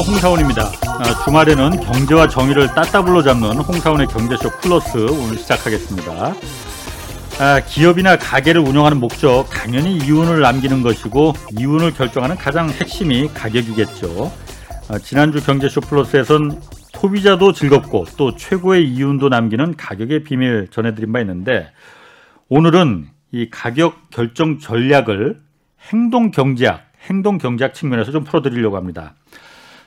홍사원입니다. 아, 주말에는 경제와 정의를 따따블로 잡는 홍사원의 경제쇼 플러스 오늘 시작하겠습니다. 아, 기업이나 가게를 운영하는 목적 당연히 이윤을 남기는 것이고 이윤을 결정하는 가장 핵심이 가격이겠죠. 아, 지난주 경제쇼 플러스에선 소비자도 즐겁고 또 최고의 이윤도 남기는 가격의 비밀 전해드린 바 있는데 오늘은 이 가격 결정 전략을 행동 경제학, 행동 경제학 측면에서 좀 풀어드리려고 합니다.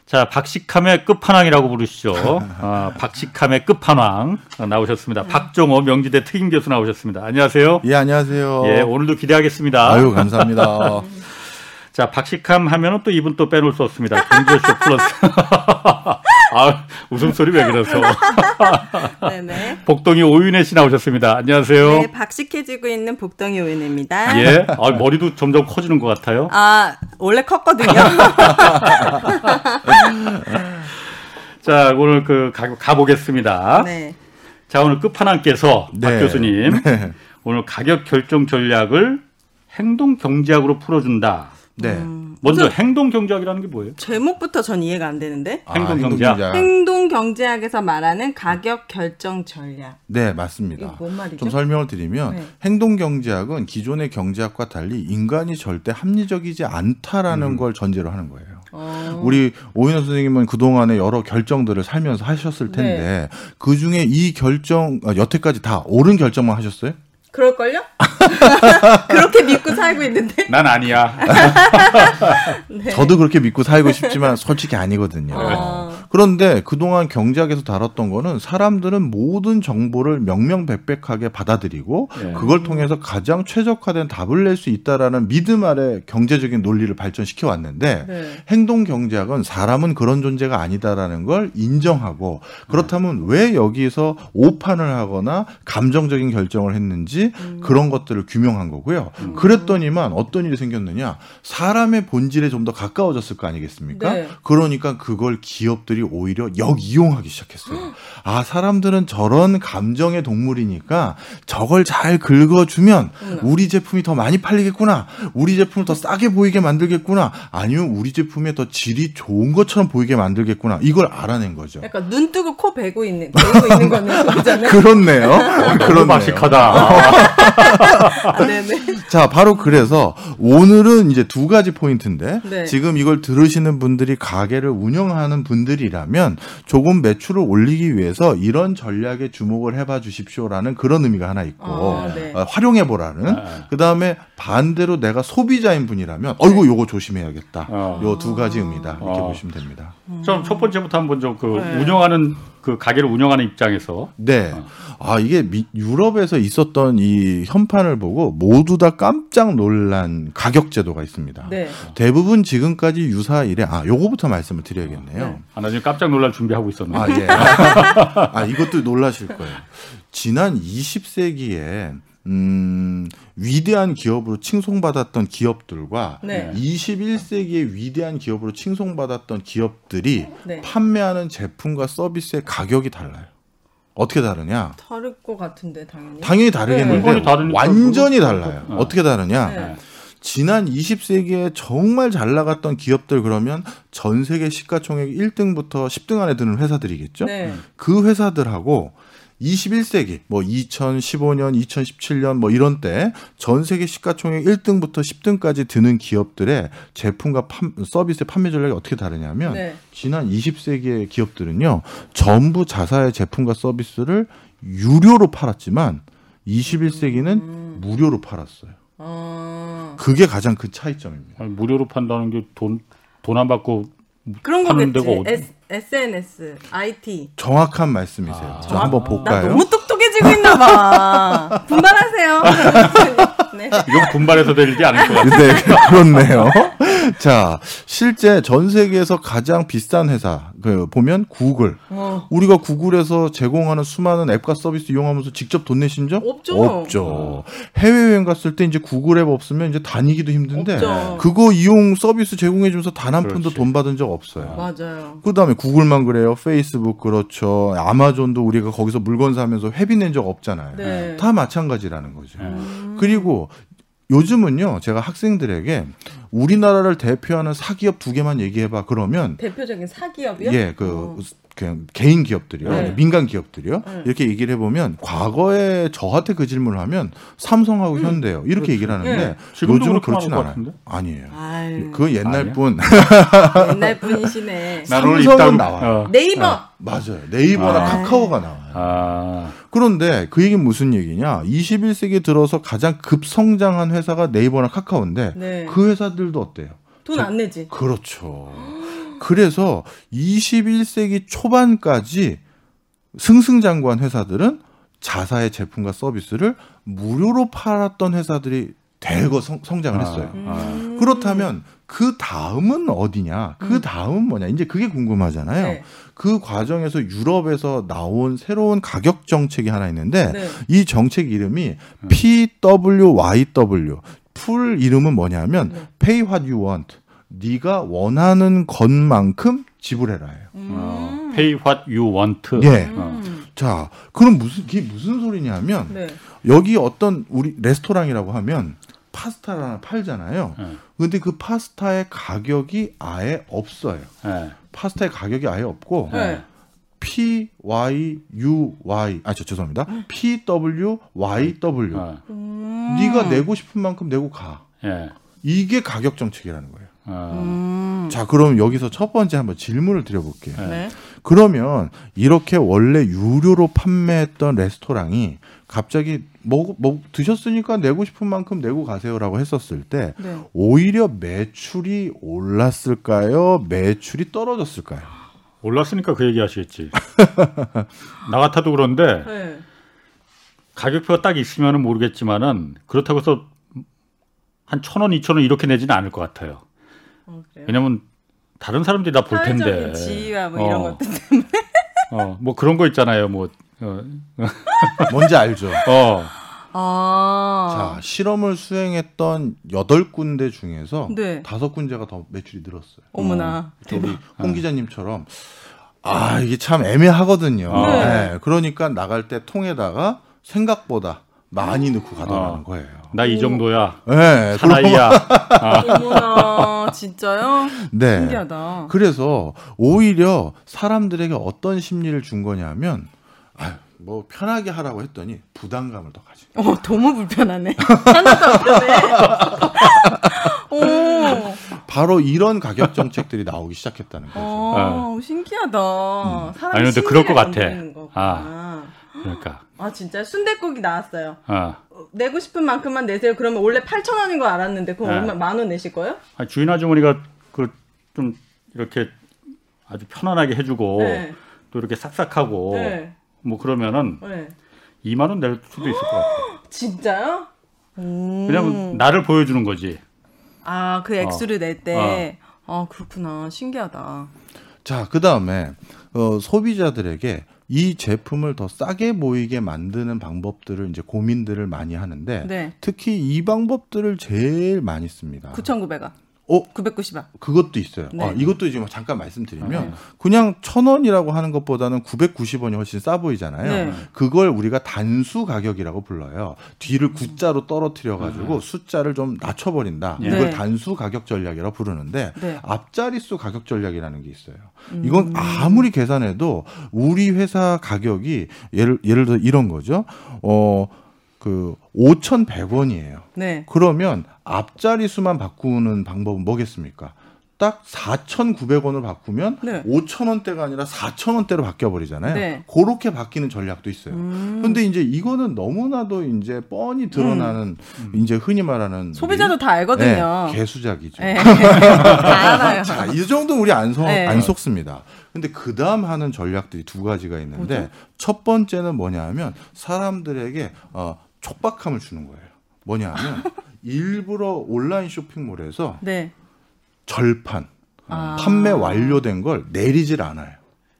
자, 박식함의 끝판왕이라고 부르시죠. 아, 박식함의 끝판왕 나오셨습니다. 박종호 명지대 특임 교수 나오셨습니다. 안녕하세요. 예, 안녕하세요. 예, 오늘도 기대하겠습니다. 아유, 감사합니다. 자, 박식함 하면은 또 이분 또 빼놓을 수 없습니다. 경제쇼 플러스. 아, 웃음소리 왜 그러세요? 네네. 복동이 오윤혜 씨 나오셨습니다. 안녕하세요. 네, 박식해지고 있는 복덩이 오윤입니다. 예. 아, 머리도 점점 커지는 것 같아요. 아, 원래 컸거든요. 자, 오늘 그 가, 가보겠습니다. 네. 자, 오늘 끝판왕께서 박 네. 교수님 네. 오늘 가격 결정 전략을 행동 경제학으로 풀어준다. 네. 음, 먼저 행동 경제학이라는 게 뭐예요? 제목부터 전 이해가 안 되는데. 아, 행동 경제학. 행동 경제학에서 말하는 가격 결정 전략. 네, 맞습니다. 이게 뭔 말이죠? 좀 설명을 드리면 네. 행동 경제학은 기존의 경제학과 달리 인간이 절대 합리적이지 않다라는 음. 걸 전제로 하는 거예요. 어, 우리 오인호 선생님은 그동안에 여러 결정들을 살면서 하셨을 텐데 그 중에 이 결정 아, 여태까지 다 옳은 결정만 하셨어요? 그럴걸요? 그렇게 믿고 살고 있는데. 난 아니야. 네. 저도 그렇게 믿고 살고 싶지만 솔직히 아니거든요. 어. 그런데 그동안 경제학에서 다뤘던 거는 사람들은 모든 정보를 명명백백하게 받아들이고 예. 그걸 통해서 가장 최적화된 답을 낼 수 있다라는 믿음 아래 경제적인 논리를 발전시켜 왔는데 네. 행동 경제학은 사람은 그런 존재가 아니다라는 걸 인정하고 그렇다면 왜 여기서 오판을 하거나 감정적인 결정을 했는지 음. 그런 것들을 규명한 거고요. 그랬더니만 어떤 일이 생겼느냐? 사람의 본질에 좀 더 가까워졌을 거 아니겠습니까? 네. 그러니까 그걸 기업들이 오히려 역이용하기 시작했어요. 아, 사람들은 저런 감정의 동물이니까 저걸 잘 긁어주면. 우리 제품이 더 많이 팔리겠구나. 우리 제품을 더 싸게 보이게 만들겠구나. 아니면 우리 제품이 더 질이 좋은 것처럼 보이게 만들겠구나. 이걸 알아낸 거죠. 약간 눈 뜨고 코 베고 있는, 베고 있는 거는 소리잖아요. 그렇네요. 너무 그렇네요. 박식하다. 아, 네네. 자, 바로 그래서 오늘은 이제 두 가지 포인트인데 네. 지금 이걸 들으시는 분들이 가게를 운영하는 분들이 라면 조금 매출을 올리기 위해서 이런 전략에 주목을 해봐 주십시오라는 그런 의미가 하나 있고 아, 네. 어, 활용해 보라는 아. 그 다음에 반대로 내가 소비자인 분이라면 어이구 요거 조심해야겠다. 어. 요두 가지 의미다 이렇게 어. 보시면 됩니다. 좀첫 번째부터 한번 좀그 네. 운영하는 그 가게를 운영하는 입장에서 네. 아, 이게 미- 유럽에서 있었던 이 현판을 보고 모두 다 깜짝 놀란 가격 제도가 있습니다. 네. 대부분 지금까지 유사 일에 아 요거부터 말씀을 드려야겠네요. 네. 아, 나중에 깜짝 놀랄 준비하고 있었는데. 아 예. 아 이것도 놀라실 거예요. 지난 20세기에 음, 위대한 기업으로 칭송받았던 기업들과 네. 21세기의 위대한 기업으로 칭송받았던 기업들이 네. 판매하는 제품과 서비스의 가격이 달라요. 어떻게 다르냐? 다를 것 같은데, 당연히. 당연히 네. 다르겠는데 다르니까 완전히 달라요. 어. 어떻게 다르냐? 네. 지난 20세기에 정말 잘 나갔던 기업들 그러면 전 세계 시가총액 1등부터 10등 안에 드는 회사들이겠죠. 네. 그 회사들하고 21세기 뭐 2015년, 2017년 뭐 이런 때 전 세계 시가총액 1등부터 10등까지 드는 기업들의 제품과 판- 서비스의 판매 전략이 어떻게 다르냐면 네. 지난 20세기의 기업들은요. 전부 자사의 제품과 서비스를 유료로 팔았지만 21세기는 음. 무료로 팔았어요. 어, 그게 가장 큰 차이점입니다. 아니, 무료로 판다는 게 돈 돈 안 받고 그런 거겠지. 데가 어디- SNS, IT. 정확한 말씀이세요. 아. 저 한번 나 볼까요? 너무 똑똑해지고 있나 봐. 분발하세요. 네. 이건 분발해서 될 일이 아닐 것 같아요. 네, 그렇네요. 자, 실제 전 세계에서 가장 비싼 회사, 그, 보면 구글. 어, 우리가 구글에서 제공하는 수많은 앱과 서비스 이용하면서 직접 돈 내신 적? 없죠. 없죠. 해외 여행 갔을 때 이제 구글 앱 없으면 이제 다니기도 힘든데, 없죠. 그거 이용 서비스 제공해 주면서 단 한 푼도. 돈 받은 적 없어요. 맞아요. 그 다음에 구글만 그래요. 페이스북 그렇죠. 아마존도 우리가 거기서 물건 사면서 회비 낸 적 없잖아요. 네. 다 마찬가지라는 거죠. 네. 음. 그리고 요즘은요, 제가 학생들에게 우리나라를 대표하는 사기업 두 개만 얘기해봐. 그러면 대표적인 사기업이요? 예, 그 어. 그냥 개인 기업들이요, 네. 민간 기업들이요. 네. 이렇게 얘기를 해보면 과거에 저한테 그 질문을 하면 삼성하고 현대요 이렇게 얘기를 하는데 네. 지금도 요즘은 그렇진 않아요. 아니에요. 아유, 그건 옛날? 분 옛날 오늘 삼성은 나와요. 어. 네이버. 맞아요. 네이버나 아. 카카오가 나와요. 아, 그런데 그 얘기는 무슨 얘기냐? 21세기 들어서 가장 급성장한 회사가 네이버나 카카오인데 네. 그 회사들도 어때요? 돈 안 내지. 그렇죠. 그래서 21세기 초반까지 승승장구한 회사들은 자사의 제품과 서비스를 무료로 팔았던 회사들이 대거 성, 장을 했어요. 아. 음. 그렇다면 그 다음은 어디냐? 그 다음은 뭐냐? 이제 그게 궁금하잖아요. 네. 그 과정에서 유럽에서 나온 새로운 가격 정책이 하나 있는데 네. 이 정책 이름이 PWYW. 풀 이름은 뭐냐면 네. Pay what you want. 네가 원하는 것만큼 지불해라예요. 어, pay what you want. 예. 어. 음. 자, 그럼 무슨 이게 무슨 소리냐면 네. 여기 어떤 우리 레스토랑이라고 하면 파스타를 하나 팔잖아요. 예. 근데 그 파스타의 가격이 아예 없어요. 예. 파스타의 가격이 아예 없고 네. P Y U Y 아 저 죄송합니다. P W Y W. 어. 음. 네가 내고 싶은 만큼 내고 가. 예. 이게 가격 정책이라는 거예요. 어. 음. 자, 그럼 여기서 첫 번째 한번 질문을 드려볼게요. 네. 네. 그러면 이렇게 원래 유료로 판매했던 레스토랑이 갑자기 뭐, 뭐 드셨으니까 내고 싶은 만큼 내고 가세요라고 했었을 때 네. 오히려 매출이 올랐을까요? 매출이 떨어졌을까요? 올랐으니까 그 얘기 하시겠지. 나 같아도 그런데 네. 가격표가 딱 있으면 모르겠지만은 그렇다고 해서 한 천 원, 이천 원 이렇게 내지는 않을 것 같아요. 어? 왜냐면 다른 사람들이 다 볼 텐데. 사회적인 지위와 뭐 이런 어. 것들 때문에. 어, 뭐 그런 거 있잖아요. 뭐, 어, 뭔지 알죠? 어, 아. 자, 실험을 수행했던 여덟 군데 중에서 네. 다섯 군데가 더 매출이 늘었어요. 어머나. 저 우리 홍 기자님처럼 아 이게 참 애매하거든요. 네. 네, 그러니까 나갈 때 통에다가 생각보다 많이 넣고 가더라는 어. 거예요. 나 이 정도야. 네, 사나이야. 어머나. 진짜요? 네. 신기하다. 그래서 오히려 사람들에게 어떤 심리를 준 거냐면 아유, 뭐 편하게 하라고 했더니 부담감을 더. 거예요. 어, 너무 불편하네. 하나도 안 편해. 오. 바로 이런 가격 정책들이 나오기 시작했다는 거죠. 어, 신기하다. 사람 아니, 근데 그럴 것 같아. 는 거구나. 아. 그러니까. 아 진짜 순대국이 나왔어요. 어. 어, 내고 싶은 만큼만 내세요. 그러면 원래 8천 원인 거 알았는데 그럼 네. 얼마 만 원 내실 거예요? 아, 주인 아주머니가 그 좀 이렇게 아주 편안하게 해주고 네. 또 이렇게 싹싹하고 네. 뭐 그러면은 네. 2만 원 낼 수도 있을 것 같아. 진짜요? 오. 왜냐면 나를 보여주는 거지. 아 그 액수를 낼 때. 아 그렇구나. 신기하다. 자, 그 다음에 어, 소비자들에게 이 제품을 더 싸게 보이게 만드는 방법들을 이제 고민들을 많이 하는데 네. 특히 이 방법들을 제일 많이 씁니다. 9,900원. 어, 990원. 그것도 있어요. 네. 아, 이것도 지금 잠깐 말씀드리면 네. 그냥 천 원이라고 하는 것보다는 990원이 훨씬 싸 보이잖아요. 네. 그걸 우리가 단수 가격이라고 불러요. 뒤를 구자로 떨어뜨려 가지고 숫자를 좀 낮춰 버린다. 네. 이걸 네. 단수 가격 전략이라고 부르는데 네. 앞자리수 가격 전략이라는 게 있어요. 음. 이건 아무리 계산해도 우리 회사 가격이 예를 예를 들어 이런 거죠. 어. 그 5,100원이에요. 네. 그러면 앞자리 수만 바꾸는 방법은 뭐겠습니까? 딱 4,900원을 바꾸면 네. 5,000원대가 아니라 4,000원대로 바뀌어 버리잖아요. 네. 그렇게 바뀌는 전략도 있어요. 음. 근데 이제 이거는 너무나도 이제 뻔히 드러나는 이제 흔히 말하는 소비자도 다 알거든요. 네, 개수작이죠. 네. 다 알아요. 자, 이 정도 우리 안, 속, 네. 안 속습니다. 근데 그 다음 하는 전략들이 두 가지가 있는데 뭐죠? 첫 번째는 뭐냐 하면 사람들에게 어, 촉박함을 주는 거예요. 뭐냐 하면 일부러 온라인 쇼핑몰에서 네. 절판, 아. 판매 완료된 걸 내리질 않아요.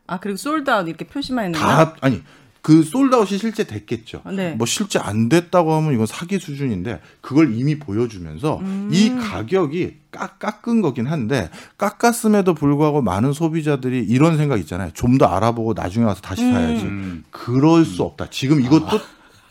아 그리고 솔드아웃 이렇게 표시만 했나? 다, 아니, 그 솔드아웃이 실제 됐겠죠. 네. 뭐 실제 안 됐다고 하면 이건 사기 수준인데 그걸 이미 보여주면서 이 가격이 깎, 깎은 거긴 한데 깎았음에도 불구하고 많은 소비자들이 이런 생각 있잖아요. 좀 더 알아보고 나중에 와서 다시 사야지. 음. 그럴 수 없다. 지금 이것도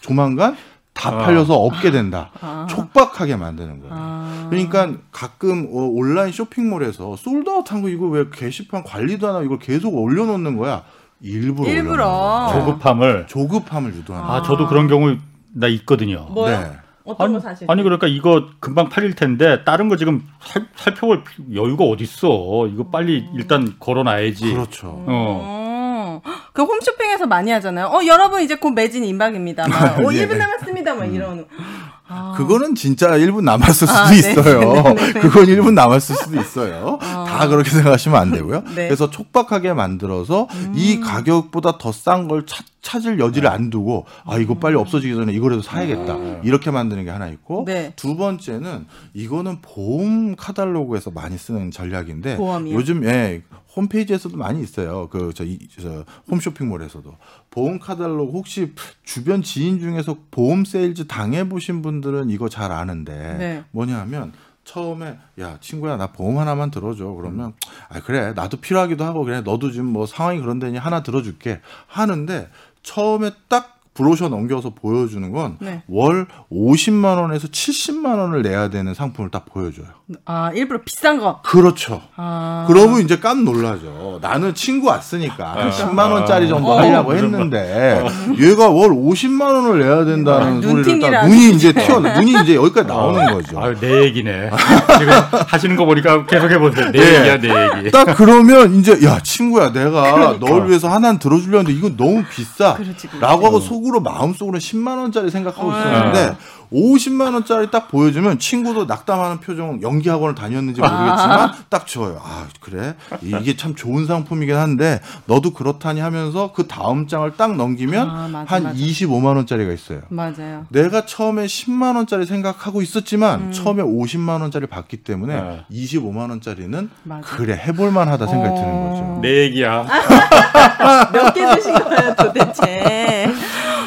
조만간 다 아. 팔려서 없게 된다. 아. 촉박하게 만드는 거예요. 아. 그러니까 가끔 어, 온라인 쇼핑몰에서 솔드아웃한 거 이거 왜 게시판 관리도 안 하고 이걸 계속 올려놓는 거야? 일부러 일부러. 조급함을. 조급함을 유도하는 아, 저도 그런 경우 나 있거든요. 뭐요? 네. 어떤 아니, 거 사실? 아니 그러니까 이거 금방 팔릴 텐데 다른 거 지금 살, 살펴볼 피- 여유가 어딨어. 이거 빨리 일단 걸어놔야지. 그렇죠. 어. 어. 그 홈쇼핑에서 많이 하잖아요. 어, 여러분 이제 곧 매진 임박입니다. 막, 어, 예. 1분 남았습니다. 막 이런. 아. 그거는 진짜 1분 남았을 수도 아, 네. 있어요. 네, 네, 네. 그건 1분 남았을 수도 있어요. 다 그렇게 생각하시면 안 되고요. 네. 음. 그래서 촉박하게 만들어서 이 가격보다 더 싼 걸 찾을 여지를 안 두고 아 이거 빨리 없어지기 전에 이거라도 사야겠다. 이렇게 만드는 게 하나 있고 네. 두 번째는 이거는 보험 카탈로그에서 많이 쓰는 전략인데 보험이요? 요즘 예 홈페이지에서도 많이 있어요. 그저저 홈쇼핑몰에서도 보험 카탈로그 혹시 주변 지인 중에서 보험 세일즈 당해 보신 분들은 이거 잘 아는데 네. 뭐냐면 처음에 야 친구야 나 보험 하나만 들어줘. 그러면 아 그래. 나도 필요하기도 하고 그래. 너도 지금 뭐 상황이 그런데니 하나 들어줄게. 하는데 처음에 딱 브로셔 넘겨서 보여주는 건 네. 월 50만 원에서 70만 원을 내야 되는 상품을 딱 보여줘요. 아, 일부러 비싼 거. 그렇죠. 아. 그러면 이제 깜 놀라죠. 나는 친구 왔으니까 한 10만 원짜리 정도 어. 하려고 했는데 얘가 월 50만 원을 내야 된다는 아, 소리를 딱 눈이 이제 튀어 눈이 이제 여기까지 나오는 거죠. 아유, 내 얘기네. 지금 하시는 거 보니까 계속 해보세요. 내 네. 얘기야, 내 얘기. 딱 그러면 이제 야 친구야 내가 그러니까. 널 위해서 하나는 들어주려는데 이건 너무 비싸 그렇지, 그렇지. 라고 하고 속 으로 마음속으로 10만 원짜리 생각하고 어. 있었는데 50만 원짜리 딱 보여주면 친구도 낙담하는 표정 연기 학원을 다녔는지 모르겠지만 딱 줘요. 아 그래 이게 참 좋은 상품이긴 한데 너도 그렇다니 하면서 그 다음 장을 딱 넘기면 아, 맞아, 한 맞아. 25만 원짜리가 있어요. 맞아요. 내가 처음에 10만 원짜리 생각하고 있었지만 음. 처음에 50만 원짜리 받기 때문에 네. 25만 원짜리는 맞아. 그래 해볼 만하다 생각이 드는 어. 거죠. 내 얘기야. 몇 개 드신 거예요, 도대체?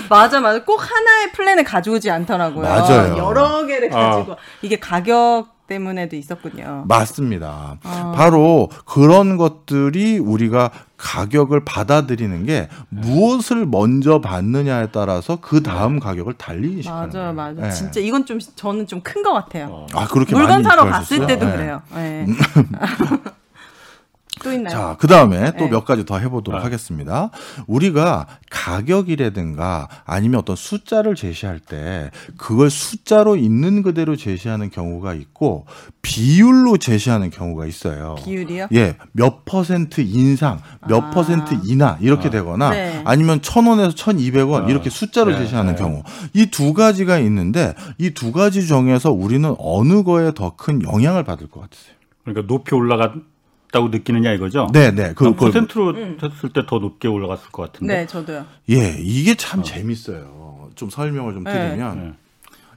맞아, 맞아. 꼭 하나의 플랜을 가져오지 않더라고요. 맞아요. 여러 개를 아. 가지고. 이게 가격 때문에도 있었군요. 맞습니다. 아. 바로 그런 것들이 우리가 가격을 받아들이는 게 무엇을 먼저 받느냐에 따라서 그 다음 가격을 달리시는 맞아요, 맞아요. 네. 진짜 이건 좀 저는 좀 큰 것 같아요. 아 그렇게 물건 많이 사러? 갔을 때도 네. 그래요. 네. 또 있나요? 자, 그 다음에 또 네. 몇 가지 더 해보도록 네. 하겠습니다. 우리가 가격이라든가 아니면 어떤 숫자를 제시할 때 그걸 숫자로 있는 그대로 제시하는 경우가 있고 비율로 제시하는 경우가 있어요. 비율이요? 예, 몇 퍼센트 인상, 몇 아. 퍼센트 인하 이렇게 되거나 네. 아니면 천 원에서 천 이백 원 아. 이렇게 숫자로 네, 제시하는 네. 경우 이 두 가지가 있는데 이 두 가지 중에서 우리는 어느 거에 더 큰 영향을 받을 것 같으세요? 그러니까 높이 올라 갔다고 느끼느냐 이거죠? 네, 네. 그, 난그 퍼센트로 했을 때 더 높게 올라갔을 것 같은데. 네, 저도요. 예, 이게 참 재밌어요. 좀 설명을 좀 네. 드리면 네.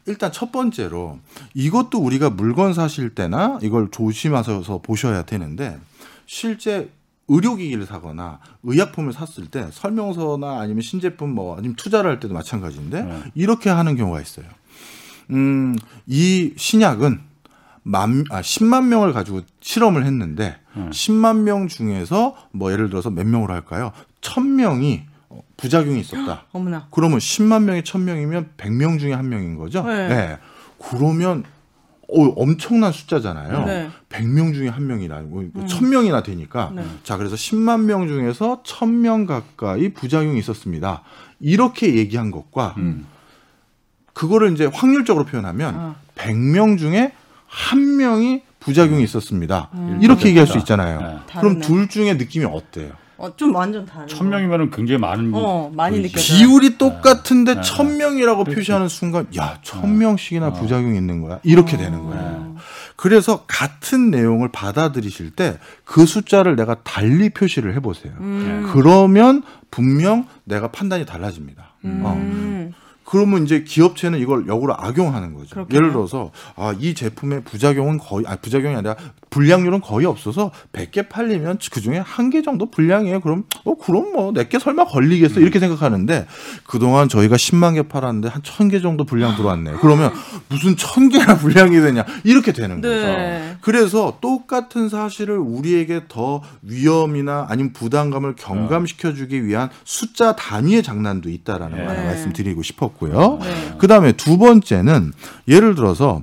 일단 첫 번째로 이것도 우리가 물건 사실 때나 이걸 조심하셔서 보셔야 되는데 실제 의료기기를 사거나 의약품을 샀을 때 설명서나 아니면 신제품 뭐 아니면 투자를 할 때도 마찬가지인데 네. 이렇게 하는 경우가 있어요. 음, 이 신약은 만, 아, 10만 명을 가지고 실험을 했는데 음. 10만 명 중에서 뭐 예를 들어서 몇 명으로 할까요? 1000명이 부작용이 있었다. 어머나. 그러면 10만 명이 1000명이면 100명 중에 한 명인 거죠? 네. 그러면 어, 엄청난 숫자잖아요. 네. 100명 중에 한 명이나 뭐 1000명이나 되니까. 네. 자, 그래서 10만 명 중에서 1000명 가까이 부작용이 있었습니다. 이렇게 얘기한 것과 음. 그거를 이제 확률적으로 표현하면 어. 100명 중에 한 명이 부작용이 있었습니다. 음. 이렇게 얘기할 수 있잖아요. 네. 그럼 다르네. 둘 중에 느낌이 어때요? 어, 좀 완전 다르네. 천 명이면 굉장히 많은. 어, 많이. 느껴져요. 비율이 똑같은데 네. 천 명이라고 그렇지. 표시하는 순간 야 천 명씩이나 어. 부작용이 있는 거야 이렇게 어. 되는 거예요. 그래서 같은 내용을 받아들이실 때 그 숫자를 내가 달리 표시를 해보세요. 음. 그러면 분명 내가 판단이 달라집니다. 어. 음. 그러면 이제 기업체는 이걸 역으로 악용하는 거죠. 그렇겠네요. 예를 들어서 아, 이 제품의 부작용은 거의 아 부작용이 아니라 불량률은 거의 없어서 100개 팔리면 그중에 한 개 정도 불량이에요. 그럼 어 그럼 뭐 내게 설마 걸리겠어 이렇게 생각하는데 그동안 저희가 10만 개 팔았는데 한 1000개 정도 불량 들어왔네. 그러면 무슨 1000개나 불량이 되냐 이렇게 되는 거죠. 네. 그래서 똑같은 사실을 우리에게 더 위험이나 아니면 부담감을 경감시켜 주기 위한 숫자 단위의 장난도 있다라는 네. 걸 네. 말씀드리고 싶었고 있고요. 네. 그다음에 두 번째는 예를 들어서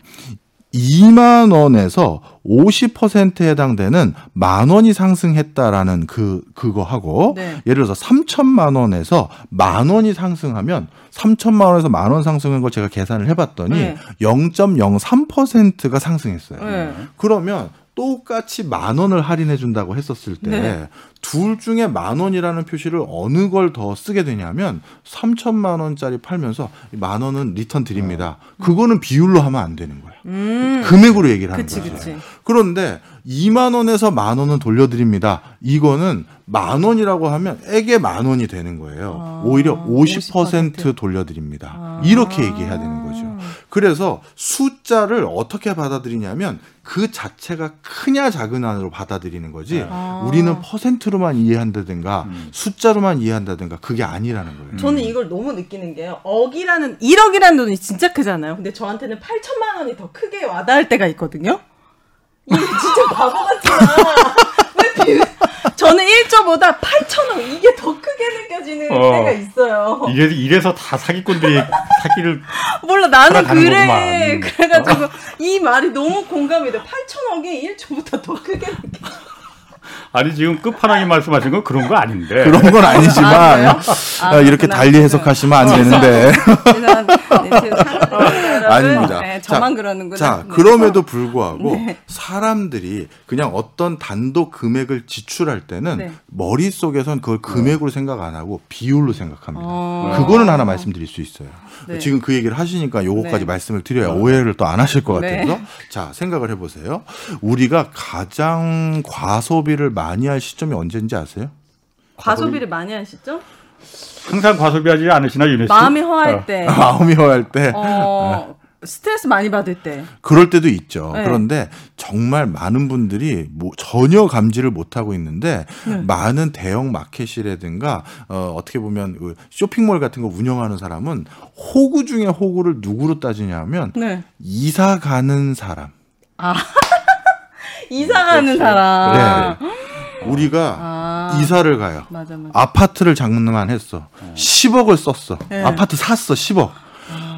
2만 원에서 50%에 해당되는 만 원이 상승했다라는 그 그거 하고 네. 예를 들어서 3천만 원에서 만 원이 상승하면 3천만 원에서 만 원 상승한 걸 제가 계산을 해 봤더니 네. 0.03%가 상승했어요. 네. 그러면 똑같이 만 원을 할인해 준다고 했었을 때 네. 둘 중에 만 원이라는 표시를 어느 걸 더 쓰게 되냐면 3천만 원짜리 팔면서 이만 원은 리턴 드립니다. 그거는 비율로 하면 안 되는 거예요. 음. 금액으로 얘기를 하는 거죠. 그런데 2만 원에서 만 원은 돌려드립니다. 이거는 만 원이라고 하면 액에 만 원이 되는 거예요. 아, 오히려 50% 50% 돌려드립니다. 아. 이렇게 얘기해야 되는 거죠. 그래서 숫자를 어떻게 받아들이냐면 그 자체가 크냐 작으냐로 받아들이는 거지. 아. 우리는 퍼센트로만 이해한다든가 숫자로만 이해한다든가 그게 아니라는 거예요. 저는 이걸 너무 느끼는 게요. 억이라는 1억이라는 돈이 진짜 크잖아요. 근데 저한테는 8천만 원이 더 크게 와닿을 때가 있거든요. 이게 진짜 바보 왜 비... 저는 1조보다 8천억 이게 더 크게 느껴지는 어. 때가 있어요. 이래, 이래서 다 사기꾼들이 사기를 몰라 나는 그래. 거구만. 그래가지고 이 말이 너무 공감이 돼. 8천억이 1조보다 더 크게 느껴져. 아니 지금 끝판왕이 말씀하신 건 그런 거 아닌데 그런 건 아니지만 아? 아, 아, 이렇게 그렇구나. 달리 해석하시면 안 되는데. 네, 여러분. 아닙니다. 네, 자, 저만 그러는구나. 자, 네. 그럼에도 불구하고 네. 사람들이 그냥 어떤 단독 금액을 지출할 때는 네. 머릿속에선 그걸 금액으로 생각 안 하고 비율로 생각합니다. 어. 그거는 하나 말씀드릴 수 있어요. 네. 지금 그 얘기를 하시니까 요거까지 네. 말씀을 드려야 오해를 또 안 하실 것 네. 같아서 자, 생각을 해 보세요. 우리가 가장 과소비를 많이 할 시점이 언제인지 아세요? 과소비를 많이 하시죠? 항상 과소비하지 않으시나 유네 씨? 마음이 허할 어. 때, 마음이 허할 때 어, 스트레스 많이 받을 때. 그럴 때도 있죠. 네. 그런데 정말 많은 분들이 뭐 전혀 감지를 못 하고 있는데 네. 많은 대형 마켓이라든가 어, 어떻게 보면 그 쇼핑몰 같은 거 운영하는 사람은 호구 중에 호구를 누구로 따지냐면 네. 이사 가는 사람. 이사 가는 사람. 네. 우리가 아. 이사를 가요. 맞아, 맞아. 아파트를 장만했어. 10억을 썼어. 네. 아파트 샀어. 10억.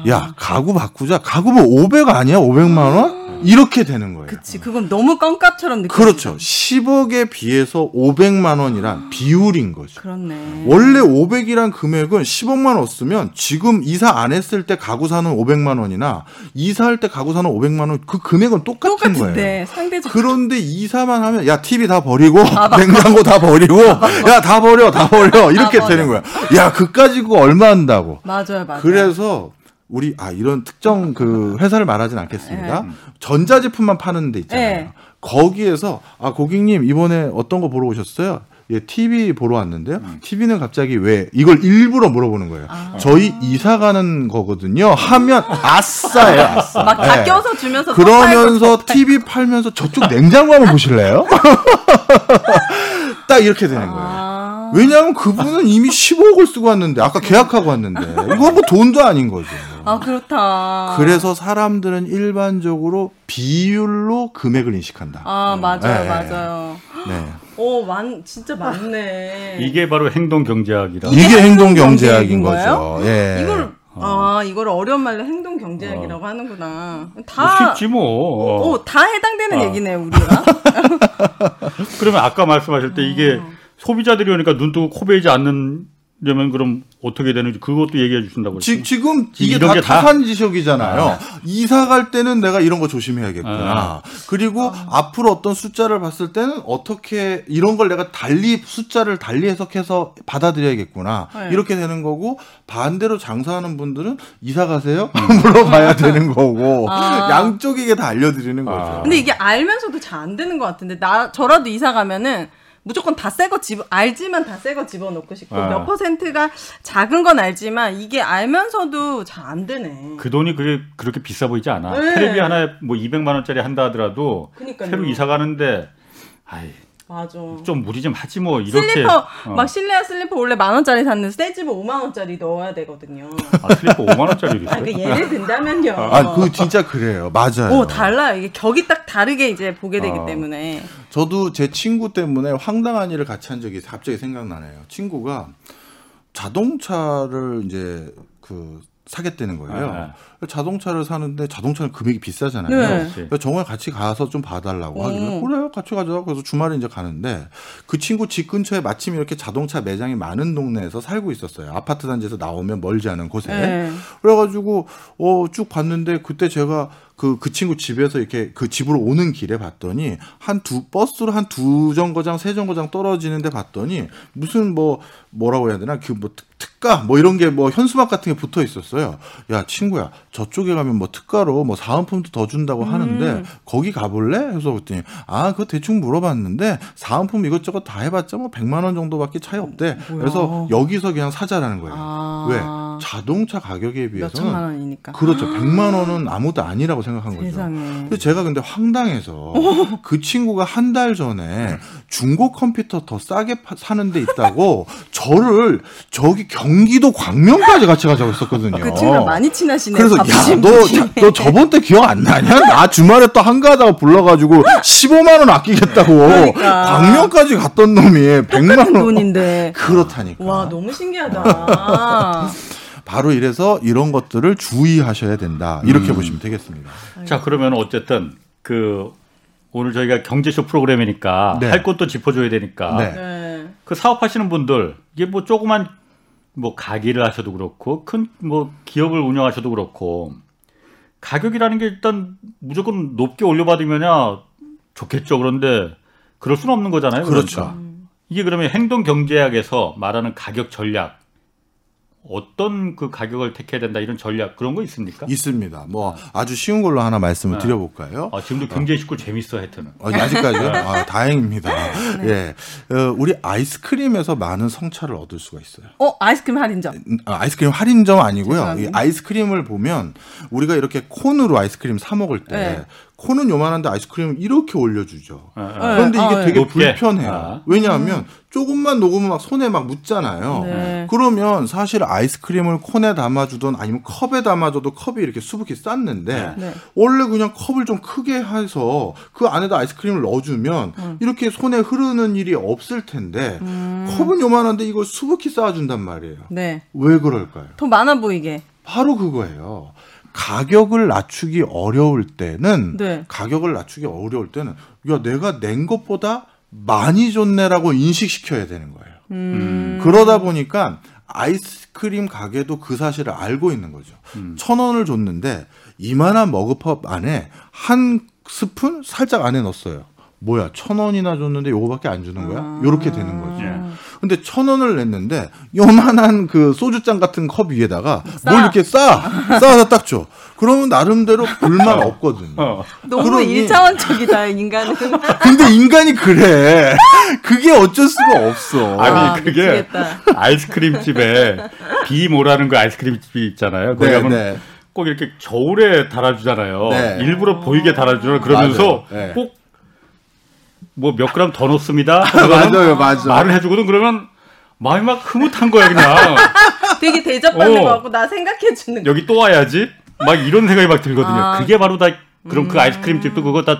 야, 가구 바꾸자. 가구 뭐 500 아니야? 500만 원? 이렇게 되는 거예요. 그치. 그건 너무 껌값처럼 느껴. 그렇죠. 10억에 비해서 500만 원이란 비율인 거죠. 그렇네. 원래 500이란 금액은 10억만 얻으면 지금 이사 안 했을 때 가구 사는 500만 원이나 이사할 때 가구 사는 500만 원 그 금액은 똑같은 거예요. 똑같은데 상대적. 그런데 이사만 하면 야 TV 다 버리고 냉장고 다 버리고 야 다 버려 다 버려 이렇게 아. 되는 거야. 야 그까지 그거 얼마 한다고. 맞아요, 맞아요. 그래서 우리 아 이런 특정 그 회사를 말하진 않겠습니다. 전자제품만 파는 데 있잖아요. 네. 거기에서 아 고객님 이번에 어떤 거 보러 오셨어요? 예, TV 보러 왔는데요. TV는 갑자기 왜 이걸 일부러 물어보는 거예요. 저희 이사 가는 거거든요. 하면 아싸예요. 아싸. 막다 네. 껴서 주면서 또 그러면서 TV 팔면서 저쪽 냉장고 한번 보실래요? 딱 이렇게 되는 거예요. 아. 왜냐하면 그분은 이미 15억을 쓰고 왔는데 아까 계약하고 왔는데 이거 뭐 돈도 아닌 거죠. 아, 그렇다. 그래서 사람들은 일반적으로 비율로 금액을 인식한다. 아, 맞아요, 네. 맞아요. 네. 오, 많, 진짜 많네. 이게 바로 행동 경제학이라. 이게 행동 경제학인? 거죠. 예. 이걸, 아, 이걸 어려운 말로 행동 경제학이라고 하는구나. 뭐 다, 쉽지 뭐. 오, 다 해당되는 어. 얘기네요, 우리가. 그러면 아까 말씀하실 때 이게 음. 소비자들이 오니까 눈 뜨고 코 베이지 않는 다면 그럼 어떻게 되는지 그것도 얘기해 주신다고 지. 지금 이게 이런 다게 다- 타산지석이잖아요. 이사 갈 때는 내가 이런 거 조심해야겠구나. 그리고 앞으로 어떤 숫자를 봤을 때는 어떻게 이런 걸 내가 달리 숫자를 달리 해석해서 받아들여야겠구나. 네. 이렇게 되는 거고 반대로 장사하는 분들은 이사 가세요? 물어봐야 되는 거고 아. 양쪽 이게 다 알려드리는 거죠. 아. 근데 이게 알면서도 잘 안 되는 것 같은데 나 저라도 이사 가면은 무조건 다 새 거 집어 알지만 다 새 거 집어넣고 싶고 아. 몇 퍼센트가 작은 건 알지만 이게 알면서도 잘 안 되네. 그 돈이 그게 그렇게 비싸 보이지 않아. 네. 테레비 하나에 뭐 200만 원짜리 한다 하더라도 그니까요. 새로 이사 가는데 아이 맞아. 좀 무리 좀 하지 뭐 이렇게 슬리퍼 어. 막 실내화 슬리퍼 원래 만 원짜리 샀는데 새 집은 5만 원짜리 넣어야 되거든요. 아, 슬리퍼 5만 원짜리 아, 그 예를 든다면요. 아, 그 진짜 그래요. 맞아요. 오 달라요. 이게 격이 딱 다르게 이제 보게 되기 어. 때문에. 저도 제 친구 때문에 황당한 일을 같이 한 적이 갑자기 생각나네요. 친구가 자동차를 이제 그 사겠다는 거예요. 네. 자동차를 사는데 자동차는 금액이 비싸잖아요. 네. 그래서 정말 같이 가서 좀 봐달라고 어. 하길래 그래요 같이 가자 그래서 주말에 이제 가는데 그 친구 집 근처에 마침 이렇게 자동차 매장이 많은 동네에서 살고 있었어요 아파트 단지에서 나오면 멀지 않은 곳에 네. 그래가지고 어 쭉 봤는데 그때 제가 그 그 친구 집에서 이렇게 그 집으로 오는 길에 봤더니 한 두 버스로 한 두 정거장 세 정거장 떨어지는데 봤더니 무슨 뭐 뭐라고 해야 되나 그 뭐 특가 뭐 이런 게 뭐 현수막 같은 게 붙어 있었어요. 야 친구야 저쪽에 가면 뭐 특가로 뭐 사은품도 더 준다고 하는데 거기 가볼래? 해서 그랬더니 아 그거 대충 물어봤는데 사은품 이것저것 다 해봤자 뭐 100만 원 정도밖에 차이 없대. 그래서 여기서 그냥 사자라는 거예요. 아. 왜 자동차 가격에 몇 천만 비해서는 원이니까. 그렇죠. 100만 원은 아무도 아니라고 생각한 거죠. 세상에. 근데 제가 근데 황당해서 그 친구가 한 달 전에 중고 컴퓨터 더 싸게 파- 사는 데 있다고 저를 저기 경기도 광명까지 같이 가자고 했었거든요. 그 친구랑 많이 친하시네. 그래서 바쁘신 야너 분이. 너 저번 때 기억 안 나냐? 나 주말에 또 한가하다가 불러가지고 15만 원 아끼겠다고 그러니까. 광명까지 갔던 놈이 100만 원 돈인데. 그렇다니까. 와 너무 신기하다. 바로 이래서 이런 것들을 주의하셔야 된다. 이렇게 보시면 되겠습니다. 자 그러면 어쨌든 그 오늘 저희가 경제쇼 프로그램이니까 네. 할 것도 짚어줘야 되니까 네. 네. 그 사업하시는 분들 이게 뭐 조그만 뭐 가게를 하셔도 그렇고 큰 뭐 기업을 운영하셔도 그렇고 가격이라는 게 일단 무조건 높게 올려받으면야 좋겠죠. 그런데 그럴 수는 없는 거잖아요. 그렇죠. 그러니까. 이게 그러면 행동 경제학에서 말하는 가격 전략 어떤 그 가격을 택해야 된다 이런 전략 그런 거 있습니까? 있습니다. 뭐 아주 쉬운 걸로 하나 말씀을 네. 드려볼까요? 아, 지금도 경제 식구 재밌어 하여튼은. 어, 아직까지요? 아, 다행입니다. 예, 어, 우리 아이스크림에서 많은 성차를 얻을 수가 있어요. 어 아이스크림 할인점. 음, 아, 아이스크림 할인점 아니고요. 이 아이스크림을 보면 우리가 이렇게 콘으로 아이스크림 사 먹을 때 네. 콘은 요만한데 아이스크림을 이렇게 올려주죠. 아, 아. 그런데 이게 아, 되게 높게. 불편해요. 아. 왜냐하면 조금만 녹으면 막 손에 막 묻잖아요. 네. 그러면 사실 아이스크림을 콘에 담아주든 아니면 컵에 담아줘도 컵이 이렇게 수북히 쌌는데 네. 원래 그냥 컵을 좀 크게 해서 그 안에다 아이스크림을 넣어주면 이렇게 손에 흐르는 일이 없을 텐데 컵은 요만한데 이걸 수북히 쌓아준단 말이에요. 네. 왜 그럴까요? 더 많아 보이게. 바로 그거예요. 가격을 낮추기 어려울 때는 네. 가격을 낮추기 어려울 때는 야 내가 낸 것보다 많이 줬네라고 인식시켜야 되는 거예요. 음. 그러다 보니까 아이스크림 가게도 그 사실을 알고 있는 거죠. 천 원을 줬는데 이만한 머그컵 안에 한 스푼 살짝 안에 넣었어요. 뭐야 천 원이나 줬는데 요거밖에 안 주는 거야? 요렇게 되는 거죠. 예. 근데 천 원을 냈는데 요만한 그 소주잔 같은 컵 위에다가 싸. 뭘 이렇게 싸 싸서 딱 줘. 그러면 나름대로 불만 없거든요. 어. 너무 그러니- 일차원적이다 인간은. 근데 인간이 그래. 그게 어쩔 수가 없어. 아니 아, 그게 미치겠다. 아이스크림 집에 비 모라는 그 아이스크림 집이 있잖아요. 거기 네, 가면 네. 꼭 이렇게 저울에 달아주잖아요. 네. 일부러 보이게 달아주잖아요. 그러면서. 네. 꼭 뭐 몇 그램 더 넣습니다. 맞아요, 맞아요. 말을 해주거든. 그러면 마음이 막 흐뭇한 거야 그냥. 되게 대접받는 어. 거 같고 나 생각해 주는 거. 여기 또 와야지. 막 이런 생각이 막 들거든요. 아. 그게 바로 다 그럼 그 아이스크림 집도 그거 다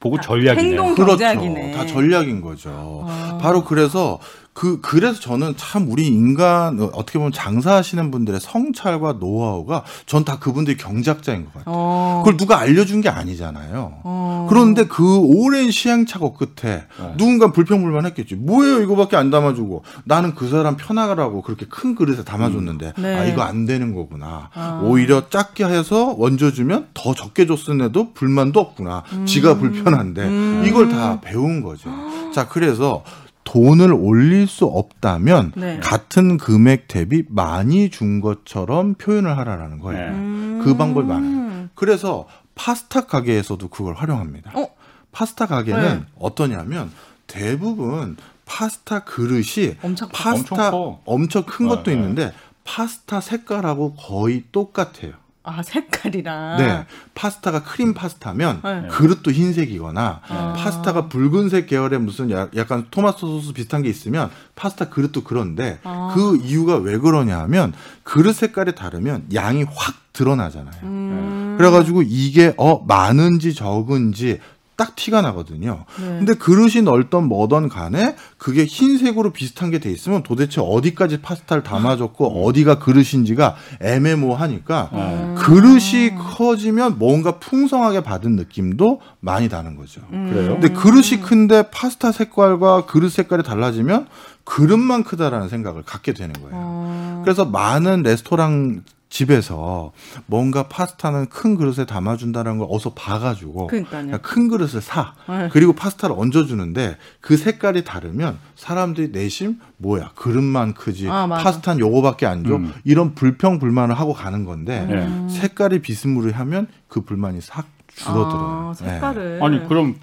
보고 전략이네. 행동 그렇죠. 경제학이네. 다 전략인 거죠. 바로 그래서 그 그래서 저는 참 우리 인간 어, 어떻게 보면 장사하시는 분들의 성찰과 노하우가 전 다 그분들이 경작자인 것 같아요. 어. 그걸 누가 알려준 게 아니잖아요. 어. 그런데 그 오랜 시행착오 끝에 네. 누군가 불평불만했겠지. 뭐예요 이거밖에 안 담아주고 나는 그 사람 편하라고 그렇게 큰 그릇에 담아줬는데 네. 아 이거 안 되는 거구나. 아. 오히려 작게 해서 얹어주면 더 적게 줬음에도 불만도 없구나. 음. 지가 불편한데 이걸 다 배운 거죠. 자 그래서 돈을 올릴 수 없다면 네. 같은 금액 대비 많이 준 것처럼 표현을 하라라는 거예요. 네. 음. 그 방법이 많아요. 그래서 파스타 가게에서도 그걸 활용합니다. 어? 파스타 가게는 네. 어떠냐면 대부분 파스타 그릇이 엄청 커. 파스타 엄청 커. 엄청 큰 네, 것도 네. 있는데 파스타 색깔하고 거의 똑같아요. 아 색깔이랑. 네, 파스타가 크림 파스타면 네. 그릇도 흰색이거나 아. 파스타가 붉은색 계열의 무슨 야- 약간 토마토 소스 비슷한 게 있으면 파스타 그릇도 그런데 아. 그 이유가 왜 그러냐 하면 그릇 색깔이 다르면 양이 확 드러나잖아요. 음. 그래가지고 이게 어 많은지 적은지 딱 티가 나거든요. 네. 근데 그릇이 넓던 뭐던 간에 그게 흰색으로 비슷한 게 돼 있으면 도대체 어디까지 파스타를 담아줬고 어디가 그릇인지가 애매모호하니까 음. 그릇이 커지면 뭔가 풍성하게 받은 느낌도 많이 나는 거죠. 그래요? 근데 그릇이 큰데 파스타 색깔과 그릇 색깔이 달라지면 그릇만 크다라는 생각을 갖게 되는 거예요. 어. 그래서 많은 레스토랑 집에서 뭔가 파스타는 큰 그릇에 담아준다는 걸 어서 봐가지고 그러니까요. 큰 그릇을 사 네. 그리고 파스타를 얹어주는데 그 색깔이 다르면 사람들이 내심 뭐야 그릇만 크지 아. 파스타는 요거밖에 안줘 음. 이런 불평 불만을 하고 가는 건데 네. 색깔이 비스무리하면 그 불만이 싹 줄어들어요. 아, 네. 색깔을. 아니 그럼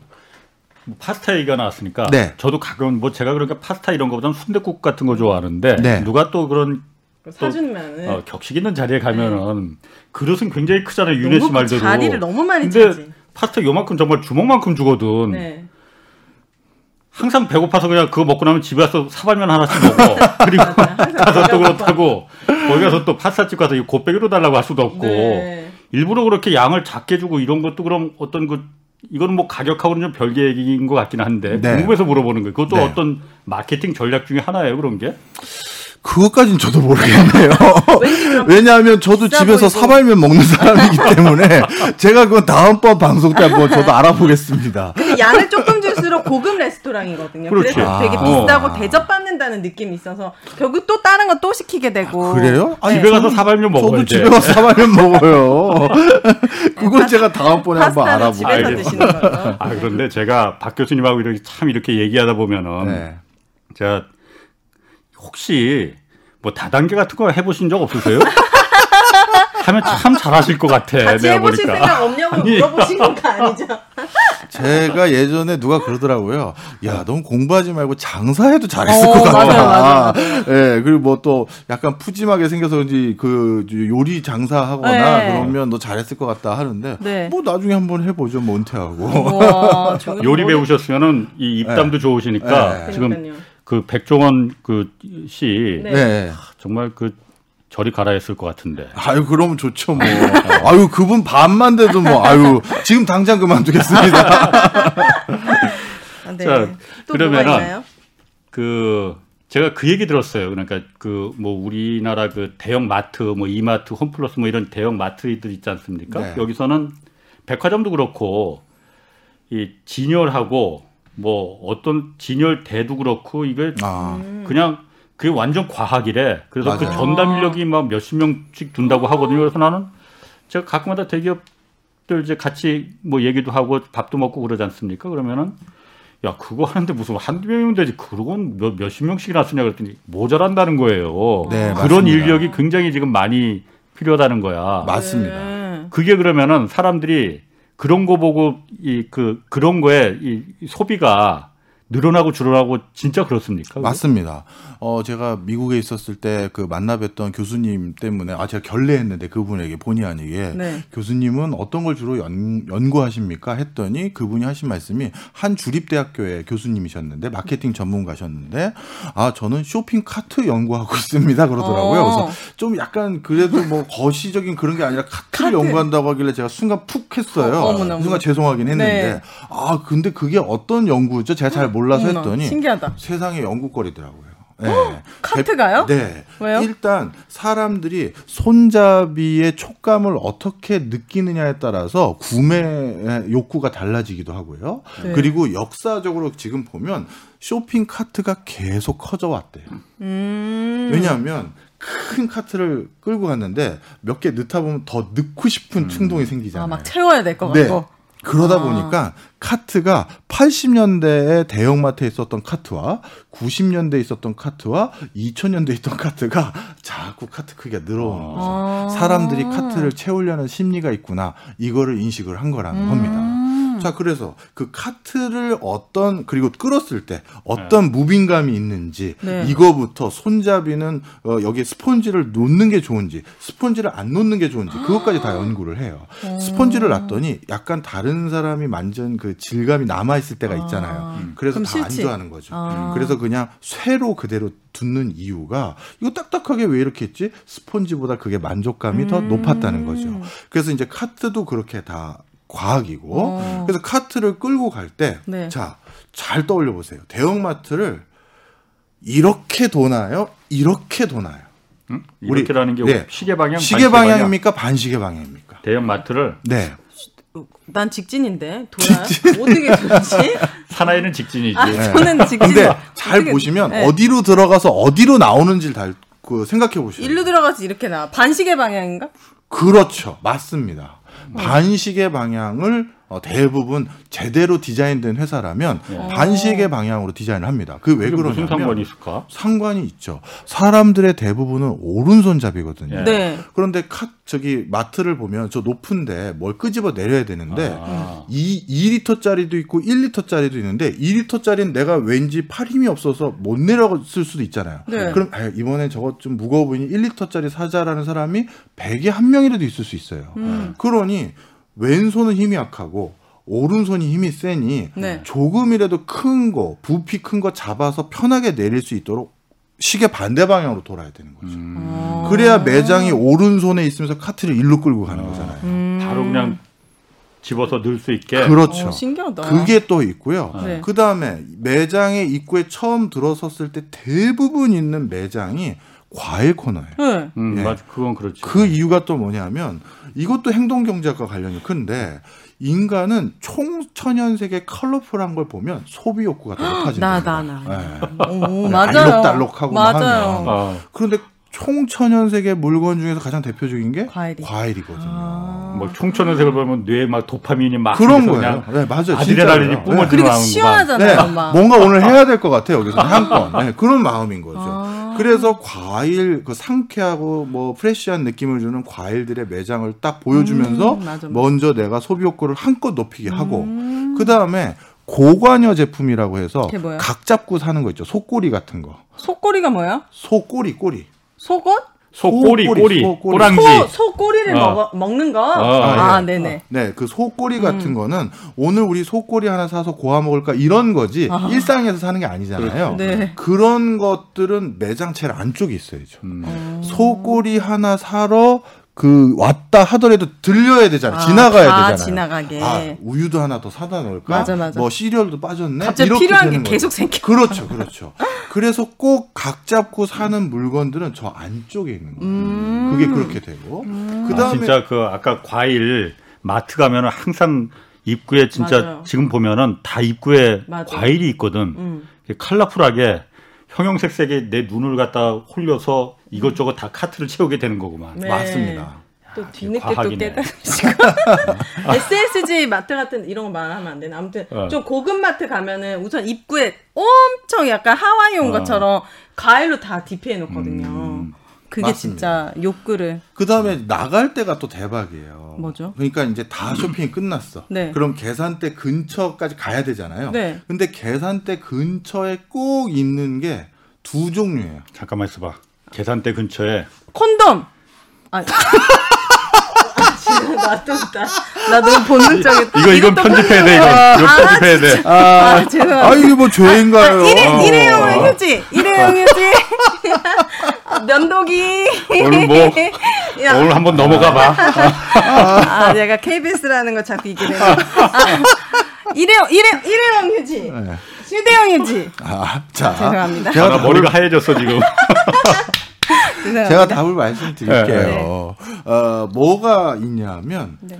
뭐 파스타 얘기가 나왔으니까 네. 저도 가끔 뭐 제가 그러니까 파스타 이런 거보다는 순대국 같은 거 좋아하는데 네. 누가 또 그런 사주면은 어, 격식 있는 자리에 가면은 그릇은 굉장히 크잖아요 윤혜 씨 네. 그 말대로 자리를 너무 많이 근데 차지. 파스타 요만큼 정말 주먹만큼 주거든 네. 항상 배고파서 그냥 그거 먹고 나면 집에 와서 사발면 하나씩 먹어 그리고 가서 또 그렇다고 거기 가서 또 파스타집 가서 이 곱빼기로 달라고 할 수도 없고 네. 일부러 그렇게 양을 작게 주고 이런 것도 그럼 어떤 그 이거는 뭐 가격하고는 좀 별개 얘기인 것 같긴 한데 네. 궁금해서 물어보는 거예요. 그것도 네. 어떤 마케팅 전략 중에 하나예요 그런 게? 그것까진 저도 모르겠네요. 왜냐하면 저도 집에서 보이고. 사발면 먹는 사람이기 때문에 제가 그건 다음번 방송 때 한번 저도 알아보겠습니다. 근데 양을 조금 줄수록 고급 레스토랑이거든요. 그렇지. 그래서 되게 아. 비싸고 어. 대접받는다는 느낌이 있어서 결국 또 다른 거 또 시키게 되고. 그래요? 아니, 집에 가서 사발면 저도 먹어야 돼. 집에 가서 사발면 먹어요. 그건 제가 다음번에 한번 알아보고. 아 그런데 제가 박 교수님하고 이렇게 참 이렇게 얘기하다 보면은 네. 제가 혹시 뭐 다단계 같은 거 해보신 적 없으세요? 하면 참 잘하실 것 같아. 같이 내가 해보실 보니까. 생각 없냐고 아니. 물어보신 건 아니죠. 제가 예전에 누가 그러더라고요. 야, 넌 공부하지 말고 장사해도 잘했을 어, 것 같아. 맞아요, 맞아요, 맞아요. 예, 그리고 뭐 또 약간 푸짐하게 생겨서 그런지 그 요리 장사하거나 네. 그러면 너 잘했을 것 같다 하는데 네. 뭐 나중에 한번 해보죠, 뭐 은퇴하고. 와, 저기 요리 배우셨으면은 이 입담도 좋으시니까 네. 지금 그 백종원 그씨 네. 네. 정말 그 저리 가라 했을 것 같은데. 아유, 그러면 좋죠, 뭐. 아유, 그분 반만 돼도 뭐, 아유, 지금 당장 그만두겠습니다. 아, 네. 자, 또 그러면은? 그 제가 그 얘기 들었어요. 그러니까 그 뭐 우리나라 그 대형 마트, 뭐 이마트, 홈플러스 뭐 이런 대형 마트들 있지 않습니까? 네. 여기서는 백화점도 그렇고 이 진열하고 뭐 어떤 진열 대도 그렇고 이게 아, 음. 그냥 그게 완전 과학이래. 그래서 그 맞아요. 전담 인력이 막 몇십 명씩 둔다고 하거든요. 그래서 나는 제가 가끔마다 대기업들 이제 같이 뭐 얘기도 하고 밥도 먹고 그러지 않습니까? 그러면은 야 그거 하는데 무슨 한두 명이면 되지 그건 몇, 몇십 명씩이나 쓰냐 그랬더니 모자란다는 거예요. 네, 그런 맞습니다. 인력이 굉장히 지금 많이 필요하다는 거야. 맞습니다. 네. 그게 그러면은 사람들이 그런 거 보고 이 그 그런 거에 이 소비가 늘어나고 줄어나고 진짜 그렇습니까? 그게? 맞습니다. 어, 제가 미국에 있었을 때 그 만나 뵀던 교수님 때문에, 아, 제가 결례했는데 그분에게 본의 아니게. 네. 교수님은 어떤 걸 주로 연, 연구하십니까? 했더니 그분이 하신 말씀이 한 주립대학교의 교수님이셨는데, 마케팅 전문가셨는데, 아, 저는 쇼핑 카트 연구하고 있습니다. 그러더라고요. 어. 그래서 좀 약간 그래도 뭐 거시적인 그런 게 아니라 카트를 카트. 연구한다고 하길래 제가 순간 푹 했어요. 어, 어머나, 어머나. 순간 죄송하긴 했는데, 네. 아, 근데 그게 어떤 연구죠? 제가 잘 몰라서 어머나, 했더니, 신기하다. 세상의 연구거리더라고요. 네. 카트가요? 네. 왜요? 일단 사람들이 손잡이의 촉감을 어떻게 느끼느냐에 따라서 구매 욕구가 달라지기도 하고요. 네. 그리고 역사적으로 지금 보면 쇼핑 카트가 계속 커져 왔대요. 음. 왜냐하면 큰 카트를 끌고 갔는데 몇 개 넣다 보면 더 넣고 싶은 충동이 생기잖아요. 아, 막 채워야 될것 네. 같고. 그러다 아. 보니까 카트가 80년대에 대형마트에 있었던 카트와 90년대에 있었던 카트와 2000년대에 있던 카트가 자꾸 카트 크기가 늘어오는 거죠. 아. 사람들이 카트를 채우려는 심리가 있구나. 이거를 인식을 한 거라는 겁니다. 음. 자, 그래서 그 카트를 어떤 그리고 끌었을 때 어떤 무빙감이 있는지 네. 이거부터 손잡이는 어, 여기에 스펀지를 놓는 게 좋은지 스펀지를 안 놓는 게 좋은지 그것까지 다 연구를 해요. 스펀지를 놨더니 약간 다른 사람이 만진 그 질감이 남아 있을 때가 있잖아요. 아. 그래서 다 안. 좋아하는 거죠. 아. 그래서 그냥 쇠로 그대로 두는 이유가 이거 딱딱하게 왜 이렇게 했지? 스펀지보다 그게 만족감이 더 음. 높았다는 거죠. 그래서 이제 카트도 그렇게 다 과학이고 어. 그래서 카트를 끌고 갈때 네. 자, 잘 떠올려 보세요. 대형마트를 이렇게 도나요? 이렇게 도나요? 응? 우리- 이렇게라는 게 네. 시계 방향, 시계 반시계 방향? 방향입니까? 반시계 방향입니까? 대형 마트를 네. 난 직진인데 돌아요? 어떻게 돌지? 사나이는 직진이지. 아, 저는 직진. 근데 잘 어떻게- 보시면 네. 어디로 들어가서 어디로 나오는지를 다 그 생각해 보시면 일로 들어가서 이렇게 나. 반시계 방향인가? 그렇죠. 맞습니다. 반시계 방향을 어, 대부분 제대로 디자인된 회사라면 반시계 방향으로 디자인을 합니다. 그 왜 그러냐면 무슨 상관이 있을까? 상관이 있죠. 사람들의 대부분은 오른손잡이거든요. 예. 네. 그런데 카 저기 마트를 보면 저 높은데 뭘 끄집어 내려야 되는데 아. 이 2리터짜리도 있고 1리터짜리도 있는데 2리터짜리는 내가 왠지 팔 힘이 없어서 못 내려갔을 수도 있잖아요. 네. 그럼 아, 이번에 저거 좀 무거워 보이니 1리터짜리 사자라는 사람이 100에 한 명이라도 있을 수 있어요. 음. 그러니 왼손은 힘이 약하고 오른손이 힘이 세니 네. 조금이라도 큰 거, 부피 큰 거 잡아서 편하게 내릴 수 있도록 시계 반대 방향으로 돌아야 되는 거죠. 음. 어. 그래야 매장이 오른손에 있으면서 카트를 일로 끌고 가는 거잖아요. 음. 바로 그냥 집어서 넣을 수 있게. 그렇죠. 어, 신기하다. 그게 또 있고요. 네. 그 다음에 매장의 입구에 처음 들어섰을 때 대부분 있는 매장이 과일 코너예요. 네. 음, 예. 맞, 그건 그렇지. 그 이유가 또 뭐냐면 이것도 행동 경제학과 관련이 큰데 인간은 총천연색의 컬러풀한 걸 보면 소비 욕구가 더 높아진다. 나, 나, 나. 예. 오, 네, 맞아요. 알록달록하고 맞아요. 하면. 어, 그런데 총천연색의 물건 중에서 가장 대표적인 게 과일이. 과일이 거든요. 아. 뭐 총천연색을 보면 뇌에 막 도파민이 막 그런 거예요. 네, 맞아요. 아드레날린이 진짜예요. 뿜어지는 그리고 나오는구만. 시원하잖아요, 네, 막. 뭔가 오늘 해야 될 것 같아요. 여기서 한 건. 네, 그런 마음인 거죠. 아. 그래서 과일, 그 상쾌하고 뭐 프레시한 느낌을 주는 과일들의 매장을 딱 보여주면서 음, 맞아, 맞아. 먼저 내가 소비 욕구를 한껏 높이게 하고 음. 그 다음에 고관여 제품이라고 해서? 각 잡고 사는 거 있죠. 속꼬리 같은 거. 속꼬리가 뭐야? 속꼬리, 꼬리. 속옷? 소꼬리, 소꼬리, 꼬리, 소꼬리. 꼬랑지. 소, 소 꼬리를 어. 먹어, 먹는 거? 어, 아, 예. 네네. 네, 그 속꼬리 같은 음. 거는 오늘 우리 속꼬리 하나 사서 고아 먹을까 이런 거지 일상에서 사는 게 아니잖아요. 네. 그런 것들은 매장 제일 안쪽에 있어야죠. 음. 어. 소꼬리 하나 사러 그 왔다 하더라도 들려야 되잖아. 아, 지나가야 다 되잖아요. 지나가게. 아, 우유도 하나 더 사다 놓을까? 맞아, 맞아. 뭐 시리얼도 빠졌네. 갑자기 이렇게 필요한 게. 계속 생겨. 그렇죠, 그렇죠. 그래서 꼭 각 잡고 사는 물건들은 저 안쪽에 있는 거예요. 음. 그게 그렇게 되고 그 아, 다음에 진짜 그 아까 과일 마트 가면은 항상 입구에 진짜 맞아요. 지금 보면은 다 입구에 맞아. 과일이 있거든. 음. 컬러풀하게 형형색색의 내 눈을 갖다 홀려서 이것저것 다 카트를 채우게 되는 거구만. 네. 맞습니다. 또 뒤늦게 또. 깨달으시고 SSG 마트 같은 이런 거 말하면 안 되나 아무튼 어. 좀 고급 마트 가면은 우선 입구에 엄청 약간 하와이 온 어. 것처럼 과일로 다 디피해 놓거든요. 음. 그게 맞습니다. 진짜 욕구를 그 다음에 나갈 때가 또 대박이에요. 뭐죠? 그러니까 이제 다 쇼핑이 끝났어. 네. 그럼 계산대 근처까지 가야 되잖아요. 네. 근데 계산대 근처에 꼭 있는 게 두 종류예요. 잠깐만 있어봐. 계산대 근처에 콘돔. 아, 지금 나도 나, 나 너무 본능적인. 이거 이건 편집해야 돼 이거. 아, 이거 아, 편집해야 돼. 아, 죄송합니다. 아, 이게 뭐 죄인가요? 일회, 어. 일회용 휴지, 일회용 휴지, 아, 면도기. 오늘 뭐 야, 오늘 한번 넘어가 봐. 아, 내가 KBS라는 거 자꾸 이게 되네. 아, 일회용, 일회, 일회용 휴지, 네. 휴대용 휴지. 아, 자. 죄송합니다. 제가 아, 나 답을- 머리가 하얘졌어 지금. 죄송합니다. 제가 답을 말씀드릴게요. 네. 어, 뭐가 있냐면 네.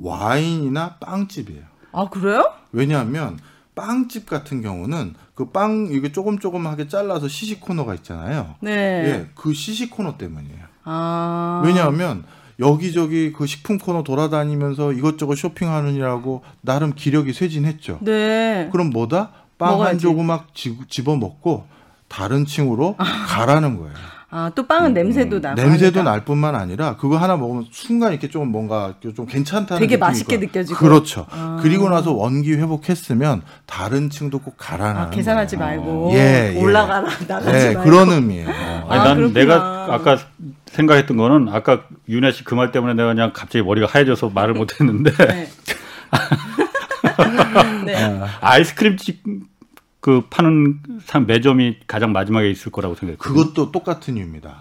와인이나 빵집이에요. 아, 그래요? 왜냐하면 빵집 같은 경우는 그 빵 이게 조금 조금하게 잘라서 시식 코너가 있잖아요. 네. 예, 그 시식 코너 때문이에요. 아. 왜냐하면 여기저기 그 식품 코너 돌아다니면서 이것저것 쇼핑하느냐고 나름 기력이 쇠진했죠. 네. 그럼 뭐다? 빵한 지- 집어 먹고 다른 층으로 가라는 거예요. 아, 또 빵은 냄새도 나고. 냄새도 하니까. 날 뿐만 아니라 그거 하나 먹으면 순간 이렇게 좀 뭔가 좀 괜찮다는 되게 맛있게. 느껴지고. 그렇죠. 아. 그리고 나서 원기 회복했으면 다른 층도 꼭 가라는 아, 계산하지 말고 예, 예. 올라가라 나가지 네, 말고. 그런 의미예요. 아니, 아, 난 그렇구나. 내가 아까 생각했던 거는 아까 윤혜 씨 그 말 때문에 내가 그냥 갑자기 머리가 하얘져서 말을 못 했는데 네. 네. 아. 아이스크림 집 그 파는 상 매점이 가장 마지막에 있을 거라고 생각해요. 그것도 똑같은 이유입니다.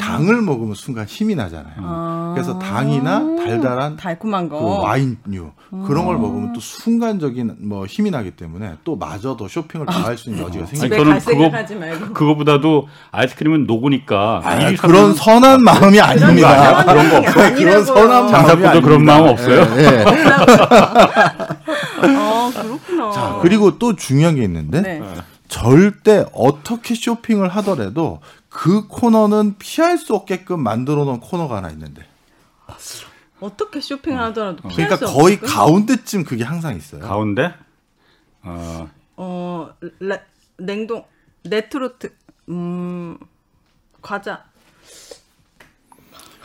당을 먹으면 순간 힘이 나잖아요. 아. 그래서 당이나 달달한 달콤한 그 거. 와인류 그런 걸 먹으면 또 순간적인 뭐 힘이 나기 때문에 또 마저 더 쇼핑을 더할수 있는 여지가 생깁니다. 저는 갈 그거-. 그거보다도 아이스크림은 녹으니까 아, 그런 선한 마음이 아닙니다. 그런 거 아니라고요. 그런 선한 마음이 장사꾼도 그런. 마음 없어요? 예, 예. 아 그렇구나. 자, 그리고 또 중요한 게 있는데 네. 절대 어떻게 쇼핑을 하더라도 그 코너는 피할 수 없게끔 만들어 놓은 코너가 하나 있는데. 어떻게 쇼핑을 하더라도 피할 그러니까 수 거의 없게끔? 가운데쯤 그게 항상 있어요. 가운데 어, 어 레, 냉동 레토르트 음 과자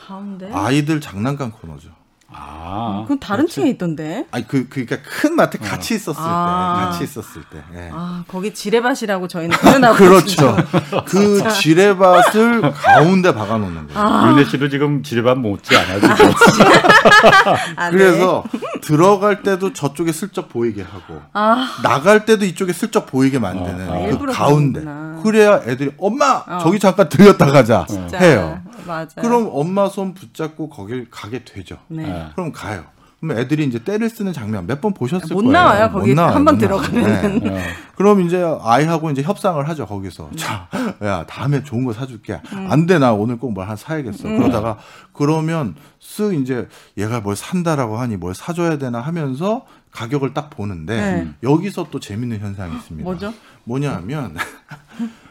가운데 아이들 장난감 코너죠. 아 그건 다른 층에 있던데. 아니 그 그러니까 큰 마트 같이 있었을 아. 때, 같이 있었을 때. 예. 아 거기 지레밭이라고 저희는 표현하고 그렇죠. 그 지뢰밭을 가운데 박아 놓는 거예요. 아. 윤혜 씨도 지금 지뢰밥 못지 않아요. 지금. 아, 네. 그래서 들어갈 때도 저쪽에 슬쩍 보이게 하고 아 나갈 때도 이쪽에 슬쩍 보이게 만드는 아, 그 가운데. 그래야 애들이 엄마 어. 저기 잠깐 들렸다 가자 진짜. 해요. 맞아요. 그럼 엄마 손 붙잡고 거길 가게 되죠. 네. 네. 그럼 가요. 그럼 애들이 이제 때를 쓰는 장면 몇 번 보셨을 못 거예요. 나와요, 못 거기 나와요, 한번. 들어가면은. 네. 어. 그럼 이제 아이하고 이제 협상을 하죠 거기서. 음. 자, 야 다음에 좋은 거 사줄게. 안돼 나 오늘 꼭 뭘 하나 사야겠어. 음. 그러다가 그러면 쓱 이제 얘가 뭘 산다라고 하니 뭘 사줘야 되나 하면서 가격을 딱 보는데 네. 여기서 또 재밌는 현상이 있습니다. 뭐죠? 뭐냐면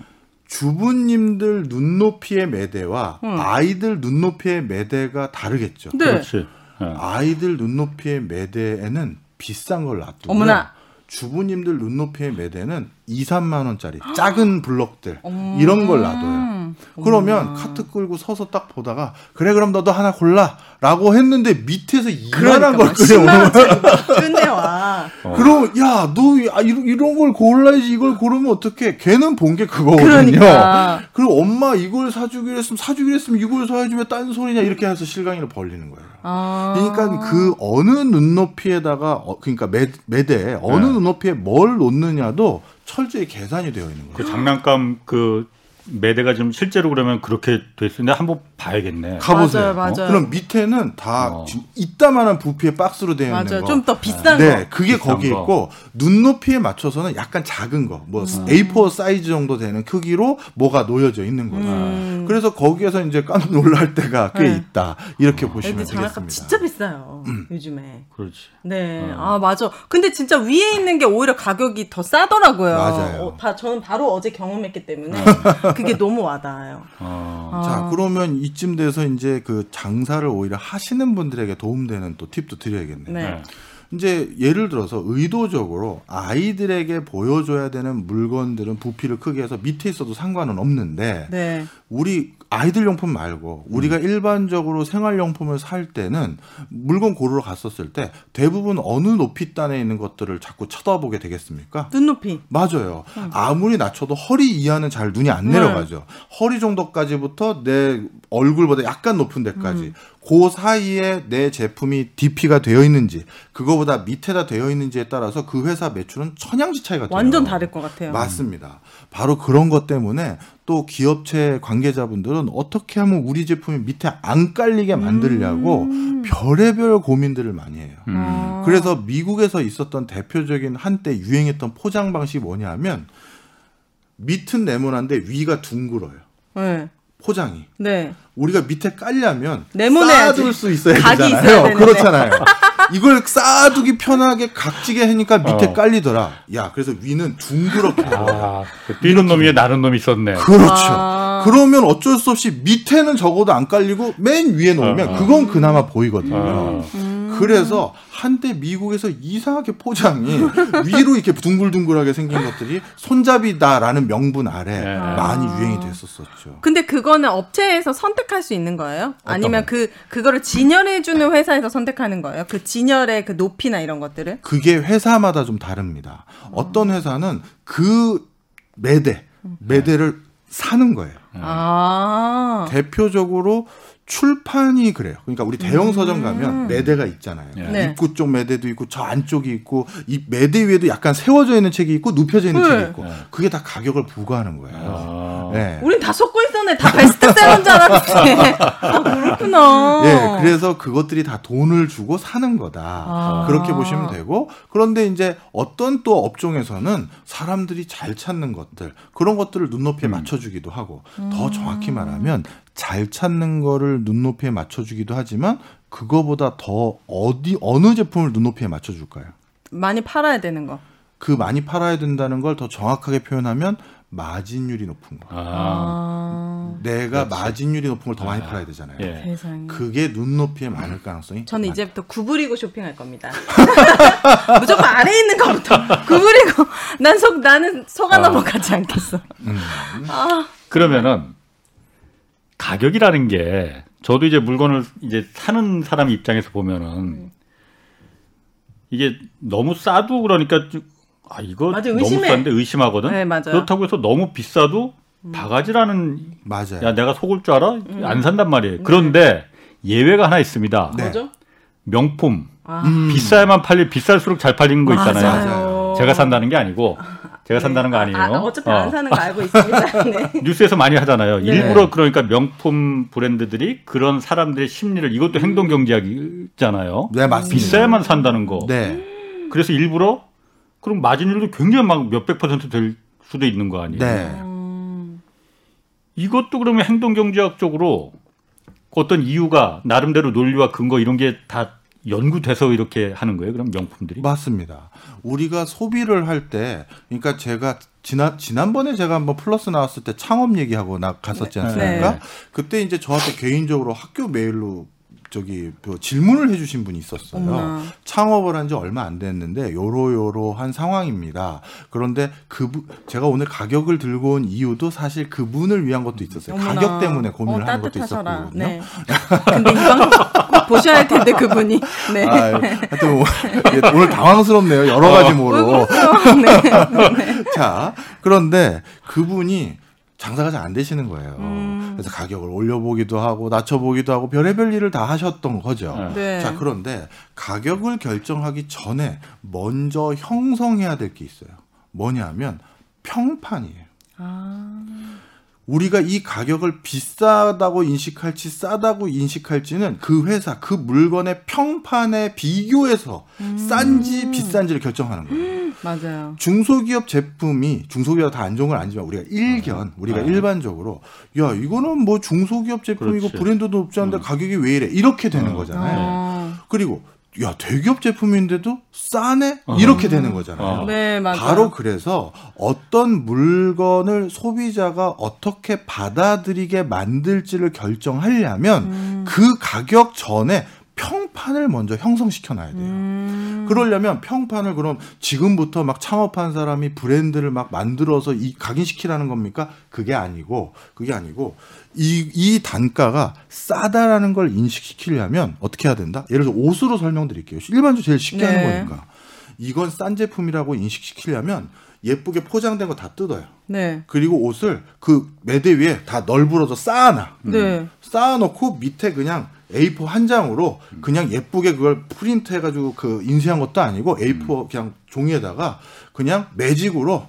주부님들 눈높이의 매대와 아이들 눈높이의 매대가 다르겠죠. 네. 그렇지. 예. 아이들 눈높이의 매대에는 비싼 걸 놔두고 어머나. 주부님들 눈높이의 매대는 2, 3만 원짜리 작은 블럭들 이런 걸 놔둬요. 음. 그러면 카트 끌고 서서 딱 보다가 그래 그럼 너도 하나 골라라고 했는데 밑에서 이만한 걸 끌어오는 거야. 끝내와. 어. 그럼 야너 이런, 이런 걸 골라야지 이걸 고르면 어떡해 걔는 본 게 그거거든요. 그러니까. 그리고 엄마 이걸 사주기로 했으면 사주기로 했으면 이걸 사야지 왜 딴 소리냐 이렇게 해서 실강이를 벌리는 거예요. 아. 그러니까 그 어느 눈높이에다가 어, 그러니까 매, 매대에 어느 네. 눈높이에 뭘 놓느냐도 철저히 계산이 되어 있는 그 거예요. 장난감 그 매대가 지금 실제로 그러면 그렇게 됐는데 한번 봐야겠네. 가보세요. 맞아요, 맞아요. 그럼 밑에는 다 어. 이따만한 부피의 박스로 되어 있는 맞아요. 거. 좀 더 비싼 네, 거. 그게 비싼 거기 거. 있고 눈높이에 맞춰서는 약간 작은 거, 뭐 음. A4 사이즈 정도 되는 크기로 뭐가 놓여져 있는 거죠. 음. 그래서 거기에서 이제 깜짝 놀랄 때가 꽤 네. 있다. 이렇게 보시면 애들 장난감 되겠습니다. 진짜 비싸요. 요즘에. 그렇지. 네. 아, 맞아. 근데 진짜 위에 있는 게 오히려 가격이 더 싸더라고요. 맞아요. 어, 바, 저는 바로 어제 경험했기 때문에 그게 너무 와닿아요. 어. 아. 자, 그러면 이쯤 돼서 이제 그 장사를 오히려 하시는 분들에게 도움되는 또 팁도 드려야겠네요. 네. 네. 이제 예를 들어서 의도적으로 아이들에게 보여줘야 되는 물건들은 부피를 크게 해서 밑에 있어도 상관은 없는데 네. 우리 아이들 용품 말고 우리가 음. 일반적으로 생활용품을 살 때는 물건 고르러 갔었을 때 대부분 어느 높이 단에 있는 것들을 자꾸 쳐다보게 되겠습니까? 눈높이. 맞아요. 아무리 낮춰도 허리 이하는 잘 눈이 안 네. 내려가죠. 허리 정도까지부터 내 얼굴보다 약간 높은 데까지. 음. 그 사이에 내 제품이 DP가 되어 있는지, 그거보다 밑에다 되어 있는지에 따라서 그 회사 매출은 천양지 차이가 돼요. 완전 다를 것 같아요. 맞습니다. 바로 그런 것 때문에 또 기업체 관계자분들은 어떻게 하면 우리 제품이 밑에 안 깔리게 만들려고 음. 별의별 고민들을 많이 해요. 아. 그래서 미국에서 있었던 대표적인 한때 유행했던 포장 방식이 뭐냐면 밑은 네모난데 위가 둥글어요. 네. 포장이. 네. 우리가 밑에 깔려면. 쌓아둘 수 있어야 되잖아요. 되는데. 그렇잖아요. 이걸 쌓아두기 편하게 각지게 하니까 밑에 어. 깔리더라. 야, 그래서 위는 둥그렇게. 아, 그 뛰는 놈 위에 나는 놈이 있었네. 그렇죠. 아. 그러면 어쩔 수 없이 밑에는 적어도 안 깔리고 맨 위에 놓으면 어, 어. 그건 그나마 보이거든요. 어. 그래서 한때 미국에서 이상하게 포장이 위로 이렇게 둥글둥글하게 생긴 것들이 손잡이다라는 명분 아래 네. 많이 유행이 됐었었죠. 근데 그거는 업체에서 선택할 수 있는 거예요? 아니면 거? 그 그거를 진열해 주는 회사에서 선택하는 거예요? 그 진열의 그 높이나 이런 것들을? 그게 회사마다 좀 다릅니다. 어떤 회사는 그 매대, 매대를 사는 거예요. 아. 대표적으로 출판이 그래요. 그러니까 우리 대형 서점 가면 매대가 있잖아요. 예. 네. 입구 쪽 매대도 있고 저 안쪽이 있고 이 매대 위에도 약간 세워져 있는 책이 있고 눕혀져 있는 네. 책이 있고 네. 그게 다 가격을 부과하는 거예요. 아. 네. 우린 다 속고 있었네. 다 베스트셀러인 줄 알았는데. 아, 그렇구나. 예, 그래서 그것들이 다 돈을 주고 사는 거다. 아. 그렇게 보시면 되고, 그런데 이제 어떤 또 업종에서는 사람들이 잘 찾는 것들, 그런 것들을 눈높이에 맞춰주기도 하고, 더 정확히 말하면 잘 찾는 거를 눈높이에 맞춰주기도 하지만, 그거보다 더 어디, 어느 제품을 눈높이에 맞춰줄까요? 많이 팔아야 되는 거. 그 많이 팔아야 된다는 걸 더 정확하게 표현하면 마진율이 높은 거. 아. 아, 내가 그렇지. 마진율이 높은 걸 더 많이 아, 팔아야 되잖아요. 예. 세상에. 그게 눈높이에 많을 가능성이 저는 많다. 이제부터 구부리고 쇼핑할 겁니다. 무조건 아래 있는 거부터 구부리고 난 속 나는 속 하나 아. 뭐 가지 않겠어. 음. 아, 그러면은 가격이라는 게 저도 이제 물건을 이제 사는 사람 입장에서 보면은 이게 너무 싸도 그러니까 좀, 아 이거 맞아, 너무 의심해. 싼데 의심하거든. 네, 맞아요. 그렇다고 해서 너무 비싸도 바가지라는 맞아요. 야 내가 속을 줄 알아? 음. 안 산단 말이에요. 그런데 예외가 하나 있습니다. 네. 뭐죠? 명품 아, 음. 비싸야만 팔릴 비쌀수록 잘 팔리는 거 있잖아요. 맞아요. 제가 산다는 게 아니고 제가 산다는 거 아니에요. 아, 어차피 어. 안 사는 거 알고 있습니다. 네. 뉴스에서 많이 하잖아요. 네. 일부러 그러니까 명품 브랜드들이 그런 사람들의 심리를 이것도 행동 경제학이잖아요. 네, 맞습니다. 비싸야만 산다는 거. 네. 그래서 일부러 그럼 마진율도 굉장히 막 몇백 퍼센트 될 수도 있는 거 아니에요. 네. 음, 이것도 그러면 행동 경제학적으로 어떤 이유가 나름대로 논리와 근거 이런 게 다 연구돼서 이렇게 하는 거예요. 그럼 명품들이. 맞습니다. 우리가 소비를 할 때, 그러니까 제가 지난 지난번에 제가 한번 플러스 나왔을 때 창업 얘기하고 나 갔었지 않습니까? 네. 그때 이제 저한테 개인적으로 학교 메일로 저기 그 질문을 해주신 분이 있었어요. 어머나. 창업을 한 지 얼마 안 됐는데 요로요로한 상황입니다. 그런데 그 제가 오늘 가격을 들고 온 이유도 사실 그분을 위한 것도 있었어요. 어머나. 가격 때문에 고민을 어, 하는 것도. 있었거든요. 네. 근데 이 보셔야 할 텐데 그분이. 네. 아, 하여튼 오늘, 오늘 당황스럽네요. 여러 가지 모로. 네. 자, 그런데 그분이 장사가 잘 안 되시는 거예요. 음. 그래서 가격을 올려보기도 하고 낮춰보기도 하고 별의별 일을 다 하셨던 거죠. 네. 네. 자, 그런데 가격을 결정하기 전에 먼저 형성해야 될 게 있어요. 뭐냐면 평판이에요. 아, 우리가 이 가격을 비싸다고 인식할지 싸다고 인식할지는 그 회사 그 물건의 평판에 비교해서 싼지 비싼지를 결정하는 거예요. 맞아요. 중소기업 제품이 중소기업 다 안 좋은 건 아니지만 우리가 일견 우리가 아. 일반적으로 야 이거는 뭐 중소기업 제품이고 그렇지. 브랜드도 높지 않은데 가격이 왜 이래 이렇게 되는 어. 거잖아요. 어. 그리고 야 대기업 제품인데도 싸네 이렇게 되는 거잖아요. 어. 네, 맞아요. 바로 그래서 어떤 물건을 소비자가 어떻게 받아들이게 만들지를 결정하려면 음. 그 가격 전에 평판을 먼저 형성시켜 놔야 돼요. 음. 그러려면 평판을 그럼 지금부터 막 창업한 사람이 브랜드를 막 만들어서 이 각인시키라는 겁니까? 그게 아니고 그게 아니고 이, 이 단가가 싸다라는 걸 인식시키려면 어떻게 해야 된다? 예를 들어 옷으로 설명드릴게요. 일반적으로 제일 쉽게 하는 네. 거니까. 이건 싼 제품이라고 인식시키려면 예쁘게 포장된 거 다 뜯어요. 네. 그리고 옷을 그 매대 위에 다 널브러져 쌓아놔. 네. 쌓아놓고 밑에 그냥 A4 한 장으로 그냥 예쁘게 그걸 프린트 해가지고 그 인쇄한 것도 아니고 A4 그냥 종이에다가 그냥 매직으로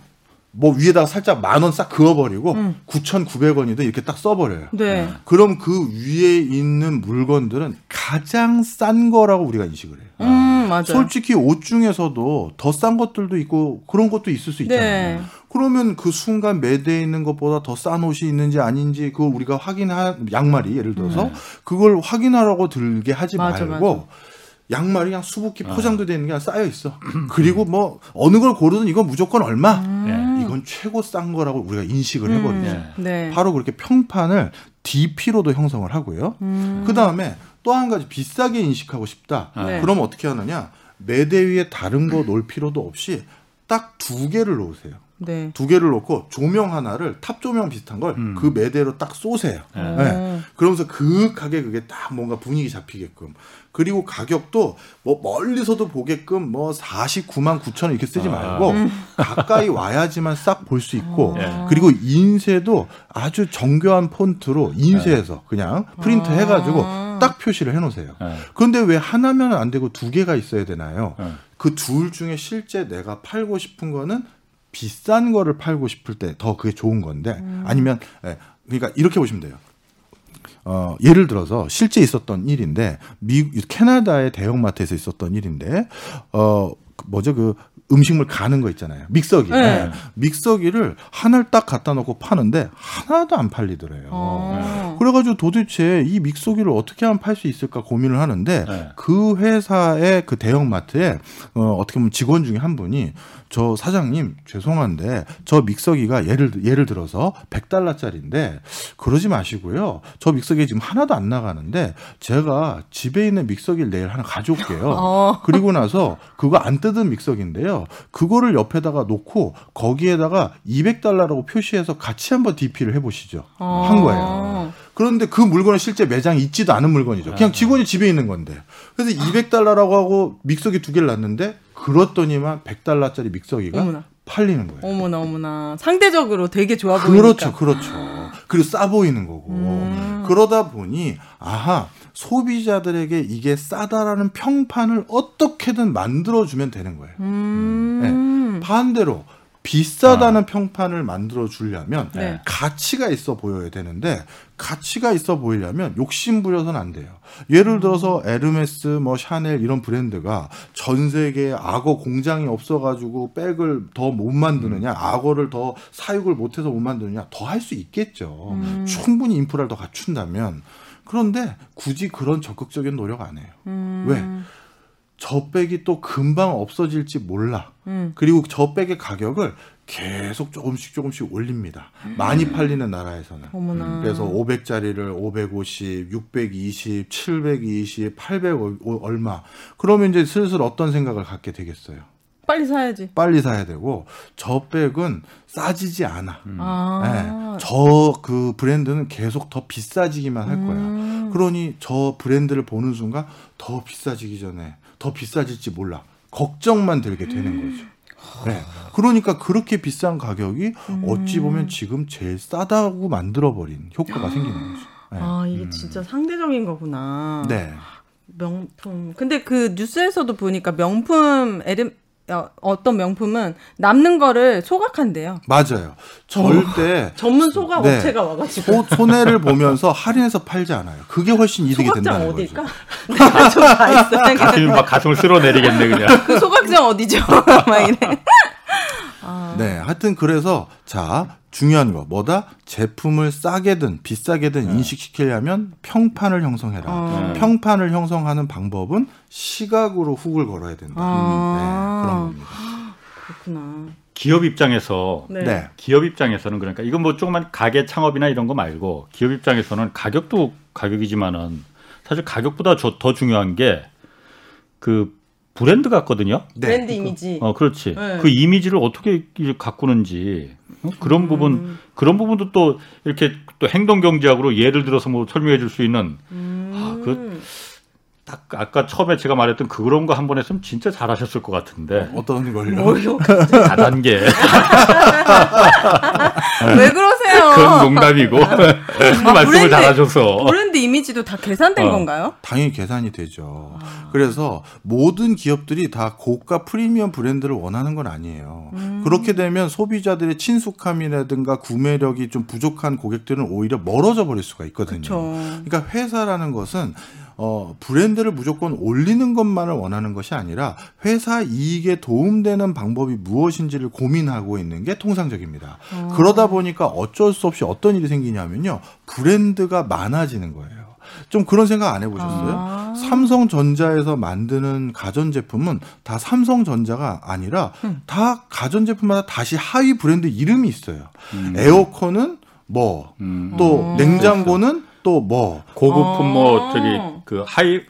뭐 위에다가 살짝 만 원 싹 그어버리고 음. 9,900원이든 이렇게 딱 써버려요. 네. 그럼 그 위에 있는 물건들은 가장 싼 거라고 우리가 인식을 해요. 음, 맞아요. 솔직히 옷 중에서도 더 싼 것들도 있고 그런 것도 있을 수 있잖아요. 네. 그러면 그 순간 매대에 있는 것보다 더 싼 옷이 있는지 아닌지 그걸 우리가 확인할 양말이 예를 들어서 그걸 확인하라고 들게 하지 맞아, 말고 양말이 그냥 수북히 포장도 되는 게 쌓여 있어. 그리고 뭐 어느 걸 고르든 이건 무조건 얼마. 음. 이건 최고 싼 거라고 우리가 인식을 해버리죠. 네. 네. 바로 그렇게 평판을 DP로도 형성을 하고요. 음. 그 다음에 또 한 가지 비싸게 인식하고 싶다. 네. 그럼 어떻게 하느냐? 매대 위에 다른 거 놓을 필요도 없이 딱 두 개를 놓으세요. 네. 두 개를 놓고 조명 하나를 탑 조명 비슷한 걸 음. 그 매대로 딱 쏘세요. 네. 네. 그러면서 그윽하게 그게 딱 뭔가 분위기 잡히게끔. 그리고 가격도 뭐 멀리서도 보게끔 뭐 49만 9천 원 이렇게 쓰지 아. 말고 가까이 와야지만 싹 볼 수 있고 네. 그리고 인쇄도 아주 정교한 폰트로 인쇄해서 그냥 프린트 해가지고 아. 딱 표시를 해놓으세요. 네. 그런데 왜 하나면 안 되고 두 개가 있어야 되나요? 네. 그둘 중에 실제 내가 팔고 싶은 거는 비싼 거를 팔고 싶을 때 더 그게 좋은 건데 아니면 예, 그러니까 이렇게 보시면 돼요. 어, 예를 들어서 실제 있었던 일인데 미 캐나다의 대형마트에서 있었던 일인데 어그 뭐죠 그 음식물 가는 거 있잖아요 믹서기 네. 예. 믹서기를 하나를 딱 갖다 놓고 파는데 하나도 안 팔리더래요. 어. 그래가지고 도대체 이 믹서기를 어떻게 하면 팔 수 있을까 고민을 하는데 네. 그 회사의 그 대형마트에 어, 어떻게 보면 직원 중에 한 분이 저 사장님 죄송한데 저 믹서기가 예를 들- 예를 들어서 100달러짜리인데 그러지 마시고요. 저 믹서기 지금 하나도 안 나가는데 제가 집에 있는 믹서기를 내일 하나 가져올게요. 어. 그리고 나서 그거 안 뜯은 믹서기인데요. 그거를 옆에다가 놓고 거기에다가 200달러라고 표시해서 같이 한번 DP를 해보시죠. 한 거예요. 그런데 그 물건은 실제 매장에 있지도 않은 물건이죠. 그냥 직원이 집에 있는 건데. 그래서 200달러라고 하고 믹서기 두 개를 놨는데 그렇더니만 100달러짜리 믹서기가 어머나. 팔리는 거예요. 어머나 어머나 상대적으로 되게 좋아 보이니까. 그렇죠, 그렇죠. 그리고 싸 보이는 거고. 음. 그러다 보니 아하 소비자들에게 이게 싸다라는 평판을 어떻게든 만들어주면 되는 거예요. 음. 반대로 비싸다는 평판을 만들어 주려면 네. 가치가 있어 보여야 되는데 가치가 있어 보이려면 욕심 부려서는 안 돼요. 예를 들어서 에르메스, 뭐 샤넬 이런 브랜드가 전 세계에 악어 공장이 없어 가지고 백을 더 못 만드느냐, 악어를 더 사육을 못 해서 못 만드느냐, 더 할 수 있겠죠. 충분히 인프라를 더 갖춘다면. 그런데 굳이 그런 적극적인 노력 안 해요. 음. 왜? 저 백이 또 금방 없어질지 몰라. 음. 그리고 저 백의 가격을 계속 조금씩 조금씩 올립니다. 많이 팔리는 나라에서는. 어머나. 그래서 500짜리를 550, 620, 720, 800 얼마. 그러면 이제 슬슬 어떤 생각을 갖게 되겠어요. 빨리 사야지. 빨리 사야 되고 저 백은 싸지지 않아. 아. 저그 브랜드는 계속 더 비싸지기만 할 거야. 음. 그러니 저 브랜드를 보는 순간 더 비싸지기 전에 더 비싸질지 몰라. 걱정만 들게 되는 음. 거죠. 네. 그러니까 그렇게 비싼 가격이 음. 어찌 보면 지금 제일 싸다고 만들어버린 효과가 생기는 거죠. 네. 아 이게 진짜 상대적인 거구나. 네. 명품. 근데 그 뉴스에서도 보니까 명품 에르 어, 어떤 명품은 남는 거를 소각한대요. 맞아요. 절대 전문 소각 네. 업체가 와가지고. 소, 손해를 보면서 할인해서 팔지 않아요. 그게 훨씬 이득이 소각장 된다는 어딜까? 거죠. 내가 좀다 있어. 가슴이 막 가슴을 쓸어내리겠네 그냥. 그 소각장 어디죠? 막 이래. 네, 하여튼 그래서 자 중요한 거 뭐다 제품을 싸게든 비싸게든 인식시키려면 평판을 형성해라. 어. 평판을 형성하는 방법은 시각으로 훅을 걸어야 된다. 아. 네, 그런 겁니다. 그렇구나. 기업 입장에서 네. 네. 기업 입장에서는 그러니까 이건 뭐 조그만 가게 창업이나 이런 거 말고 기업 입장에서는 가격도 가격이지만은 사실 가격보다 저- 더 중요한 게 그 브랜드 같거든요. 네. 브랜드 이미지. 어, 그렇지. 네. 그 이미지를 어떻게 가꾸는지 어? 그런 음. 부분 그런 부분도 또 이렇게 또 행동 경제학으로 예를 들어서 뭐 설명해 줄 수 있는 음. 아, 그- 딱 아까 처음에 제가 말했던 그런 거 한 번 했으면 진짜 잘하셨을 것 같은데 어떤 걸요? 다단계 왜 그러세요? 그건 농담이고 말씀을 아, 브랜드- 잘하셔서 브랜드 이미지도 다 계산된 어. 건가요? 당연히 계산이 되죠. 그래서 모든 기업들이 다 고가 프리미엄 브랜드를 원하는 건 아니에요. 음. 그렇게 되면 소비자들의 친숙함이라든가 구매력이 좀 부족한 고객들은 오히려 멀어져 버릴 수가 있거든요. 그렇죠. 그러니까 회사라는 것은 어, 브랜드를 무조건 올리는 것만을 원하는 것이 아니라 회사 이익에 도움되는 방법이 무엇인지를 고민하고 있는 게 통상적입니다. 그러다 보니까 어쩔 수 없이 어떤 일이 생기냐면요. 브랜드가 많아지는 거예요. 좀 그런 생각 안 해보셨어요? 아. 삼성전자에서 만드는 가전제품은 다 삼성전자가 아니라 다 가전제품마다 다시 하위 브랜드 이름이 있어요. 에어컨은 뭐, 음. 또 음. 냉장고는 또 뭐, 고급품 뭐 아. 저기 그 high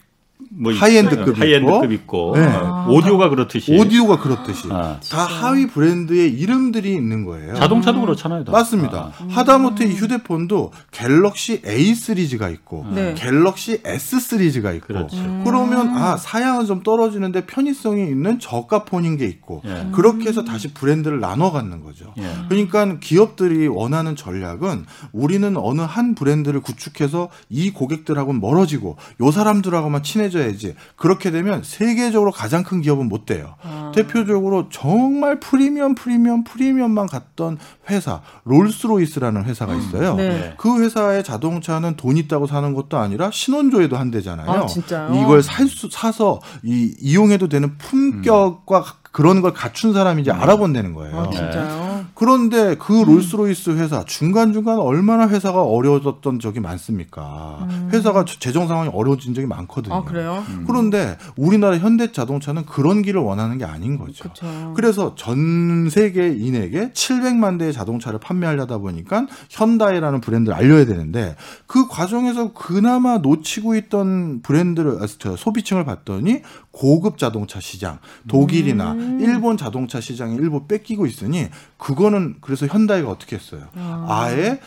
뭐 high-end급 high-end급 있고 네. 어, 오디오가 그렇듯이 오디오가 그렇듯이 아. 다 하위 브랜드의 이름들이 있는 거예요. 자동차도 그렇잖아요. 다. 맞습니다. 아. 하다못해 이 휴대폰도 갤럭시 A 시리즈가 있고 네. 갤럭시 S 시리즈가 있고 그렇죠. 그러면 아 사양은 좀 떨어지는데 편의성이 있는 저가 폰인 게 있고 예. 그렇게 해서 다시 브랜드를 나눠 갖는 거죠. 예. 그러니까 기업들이 원하는 전략은 우리는 어느 한 브랜드를 구축해서 이 고객들하고는 멀어지고 요 사람들하고만 친해져야 지. 그렇게 되면 세계적으로 가장 큰 기업은 못 돼요. 아. 대표적으로 정말 프리미엄 프리미엄 프리미엄만 갔던 회사 롤스로이스라는 회사가 있어요. 네. 그 회사의 자동차는 돈 있다고 사는 것도 아니라 신원조회도 한대잖아요. 아? 이걸 살 수, 사서 이, 이용해도 되는 품격과 그런 걸 갖춘 사람이 이제 알아본다는 거예요. 아? 그런데 그 롤스로이스 회사 중간중간 얼마나 회사가 어려워졌던 적이 많습니까? 회사가 재정 상황이 어려워진 적이 많거든요. 아, 그래요? 그런데 우리나라 현대 자동차는 그런 길을 원하는 게 아닌 거죠. 그렇죠. 그래서 전 세계인에게 700만 대의 자동차를 판매하려다 보니까 현다이라는 브랜드를 알려야 되는데 그 과정에서 그나마 놓치고 있던 브랜드를 아, 저 소비층을 봤더니 고급 자동차 시장, 독일이나 일본 자동차 시장이 일부 뺏기고 있으니 그 거는 그래서 현다이가 어떻게 했어요? 아 예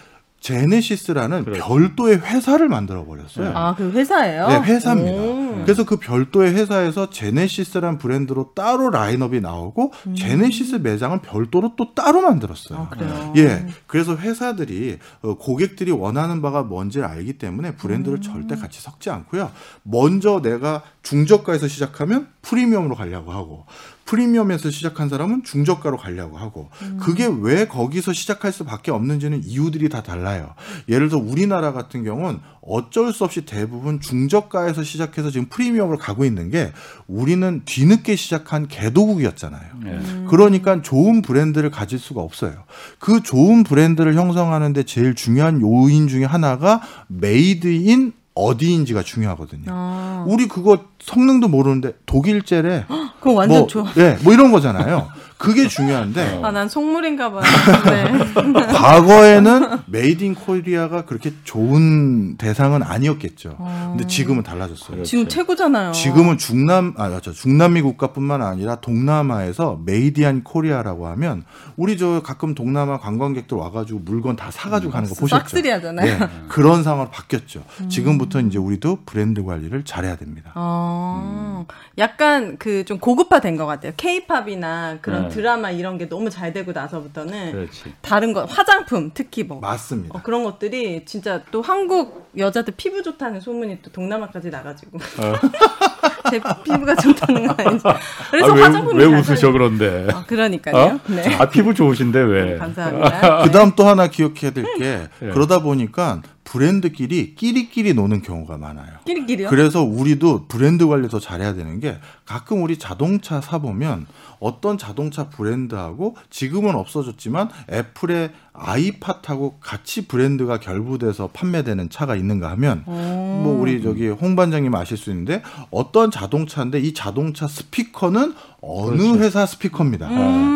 제네시스라는 그렇죠. 별도의 회사를 만들어 버렸어요. 아, 그 회사예요? 네, 회사입니다. 오. 그래서 그 별도의 회사에서 제네시스라는 브랜드로 따로 라인업이 나오고 제네시스 매장은 별도로 또 따로 만들었어요. 음. 아, 그래요? 예. 그래서 회사들이 어, 고객들이 원하는 바가 뭔지를 알기 때문에 음. 브랜드를 절대 같이 섞지 않고요. 먼저 내가 중저가에서 시작하면 프리미엄으로 가려고 하고 프리미엄에서 시작한 사람은 중저가로 가려고 하고 음. 그게 왜 거기서 시작할 수밖에 없는지는 이유들이 다 달라요. 예를 들어 우리나라 같은 경우는 어쩔 수 없이 대부분 중저가에서 시작해서 지금 프리미엄으로 가고 있는 게 우리는 뒤늦게 시작한 개도국이었잖아요. 예. 그러니까 좋은 브랜드를 가질 수가 없어요. 그 좋은 브랜드를 형성하는데 제일 중요한 요인 중에 하나가 made in 어디인지가 중요하거든요. 아, 우리 그거 성능도 모르는데 독일제래. 그거 완전 뭐, 좋아. 예, 뭐 이런 거잖아요. 그게 중요한데 아, 난 속물인가 봐요. 네. 과거에는 made in Korea가 그렇게 좋은 대상은 아니었겠죠. 근데 지금은 달라졌어요. 지금 최고잖아요. 지금은 중남 아 맞죠 중남미 국가뿐만 아니라 동남아에서 made in Korea라고 하면 우리 저 가끔 동남아 관광객들 와가지고 물건 다 사가지고 가는 거 보셨죠? 싹쓸이 하잖아요. 네, 그런 상황으로 바뀌었죠. 지금부터 이제 우리도 브랜드 관리를 잘해야 됩니다. 어, 약간 그 좀 고급화된 것 같아요. 케이팝이나 그런 네. 드라마 이런 게 너무 잘 되고 나서부터는 그렇지. 다른 거 화장품 특히 뭐 맞습니다. 어, 그런 것들이 진짜 또 한국 여자들 피부 좋다는 소문이 또 동남아까지 나가지고 제 피부가 좋다는 거 아니지? 그래서 아, 왜, 화장품이 왜잘 웃으셔 그런데? 아, 그러니까요. 어? 네. 아 피부 좋으신데 왜? 감사합니다. 그 다음 또 하나 기억해야 될게 예. 그러다 보니까 브랜드끼리 끼리끼리 노는 경우가 많아요. 끼리끼리요? 그래서 우리도 브랜드 관리 더 잘해야 되는 게 가끔 우리 자동차 사 보면 어떤 자동차 브랜드하고 지금은 없어졌지만 애플의 아이팟하고 같이 브랜드가 결부돼서 판매되는 차가 있는가 하면 뭐 우리 저기 홍 반장님 아실 수 있는데 어떤 자동차인데 이 자동차 스피커는 어느 그렇죠. 회사 스피커입니다.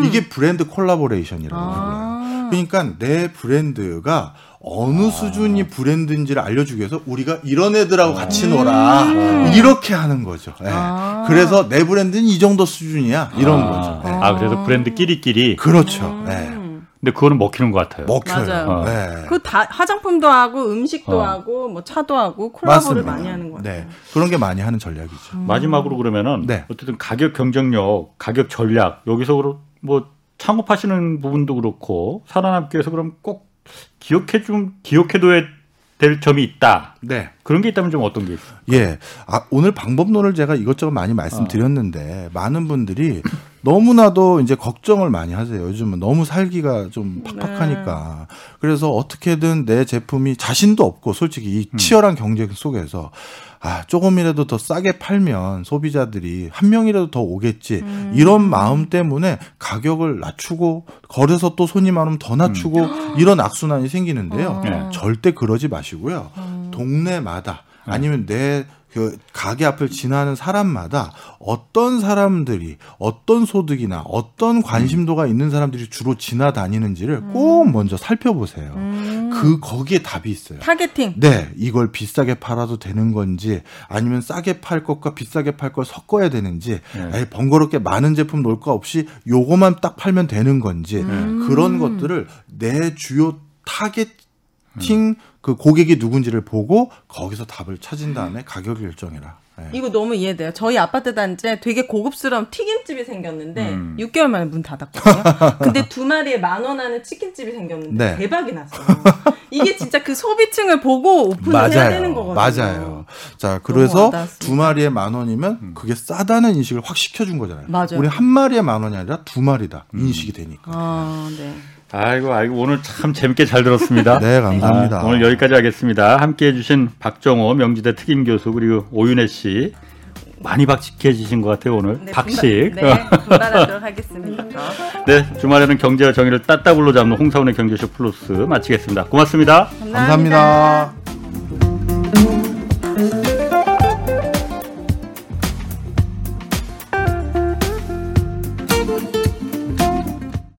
이게 브랜드 collaboration이라고. 아. 그러니까 내 브랜드가 어느 수준의 브랜드인지를 알려주기 위해서 우리가 이런 애들하고 같이 놀아 이렇게 하는 거죠. 예. 아. 그래서 내 브랜드는 이 정도 수준이야 이런 거죠. 예. 아 그래서 브랜드 끼리끼리. 그렇죠. 예. 음. 근데 그거는 먹히는 것 같아요. 먹혀요. 맞아요. 예. 그다음 화장품도 하고 음식도 어. 하고 뭐 차도 하고 콜라보를 맞습니다. 많이 하는 것 같아요. 네. 그런 게 많이 하는 전략이죠. 마지막으로 그러면은 네. 어쨌든 가격 경쟁력, 가격 전략 여기서 뭐 창업하시는 부분도 그렇고 살아남기 위해서 그럼 꼭 기억해 좀 기억해둬야 될 점이 있다. 네. 그런 게 있다면 좀 어떤 게 있어요? 예. 아, 오늘 방법론을 제가 이것저것 많이 말씀드렸는데 많은 분들이 너무나도 이제 걱정을 많이 하세요. 요즘은 너무 살기가 좀 팍팍하니까. 그래서 어떻게든 내 제품이 자신도 없고 솔직히 이 치열한 경쟁 속에서 아, 조금이라도 더 싸게 팔면 소비자들이 한 명이라도 더 오겠지. 이런 마음 때문에 가격을 낮추고 거래서 또 손님 많으면 더 낮추고 이런 악순환이 생기는데요. 네. 절대 그러지 마시고요. 동네마다 아니면 내 그 가게 앞을 지나는 사람마다 어떤 사람들이 어떤 소득이나 어떤 관심도가 있는 사람들이 주로 지나다니는지를 꼭 먼저 살펴보세요. 그 거기에 답이 있어요. targeting. 네, 이걸 비싸게 팔아도 되는 건지 아니면 싸게 팔 것과 비싸게 팔 걸 섞어야 되는지 네. 에이, 번거롭게 많은 제품 놓을 거 없이 요거만 딱 팔면 되는 건지 음. 그런 것들을 내 주요 targeting 음. 그 고객이 누군지를 보고 거기서 답을 찾은 다음에 가격을 결정해라. 예. 이거 너무 이해돼요. 저희 아파트 단지에 되게 고급스러운 튀김집이 생겼는데 음. 6개월 만에 문 닫았거든요. 근데 두 마리에 만 원 하는 치킨집이 생겼는데 네. 대박이 났어요. 이게 진짜 그 소비층을 보고 오픈을 해야 되는 거거든요. 맞아요. 자, 그래서. 두 마리에 만 원이면 그게 싸다는 인식을 확 시켜준 거잖아요. 맞아요. 우리 한 마리에 만 원이 아니라 두 마리다 인식이 되니까. 아, 네. 아이고 아이고 오늘 참 재밌게 잘 들었습니다. 네, 감사합니다. 아, 오늘 여기까지 하겠습니다. 함께해 주신 박정호 명지대 특임 교수 그리고 오윤혜 씨 많이 박식해 주신 것 같아요 오늘 네, 박식. 분발, 네, 분발하도록 하겠습니다. 네, 주말에는 경제와 정의를 따따블로 잡는 홍사원의 경제쇼 플러스 마치겠습니다. 고맙습니다. 감사합니다.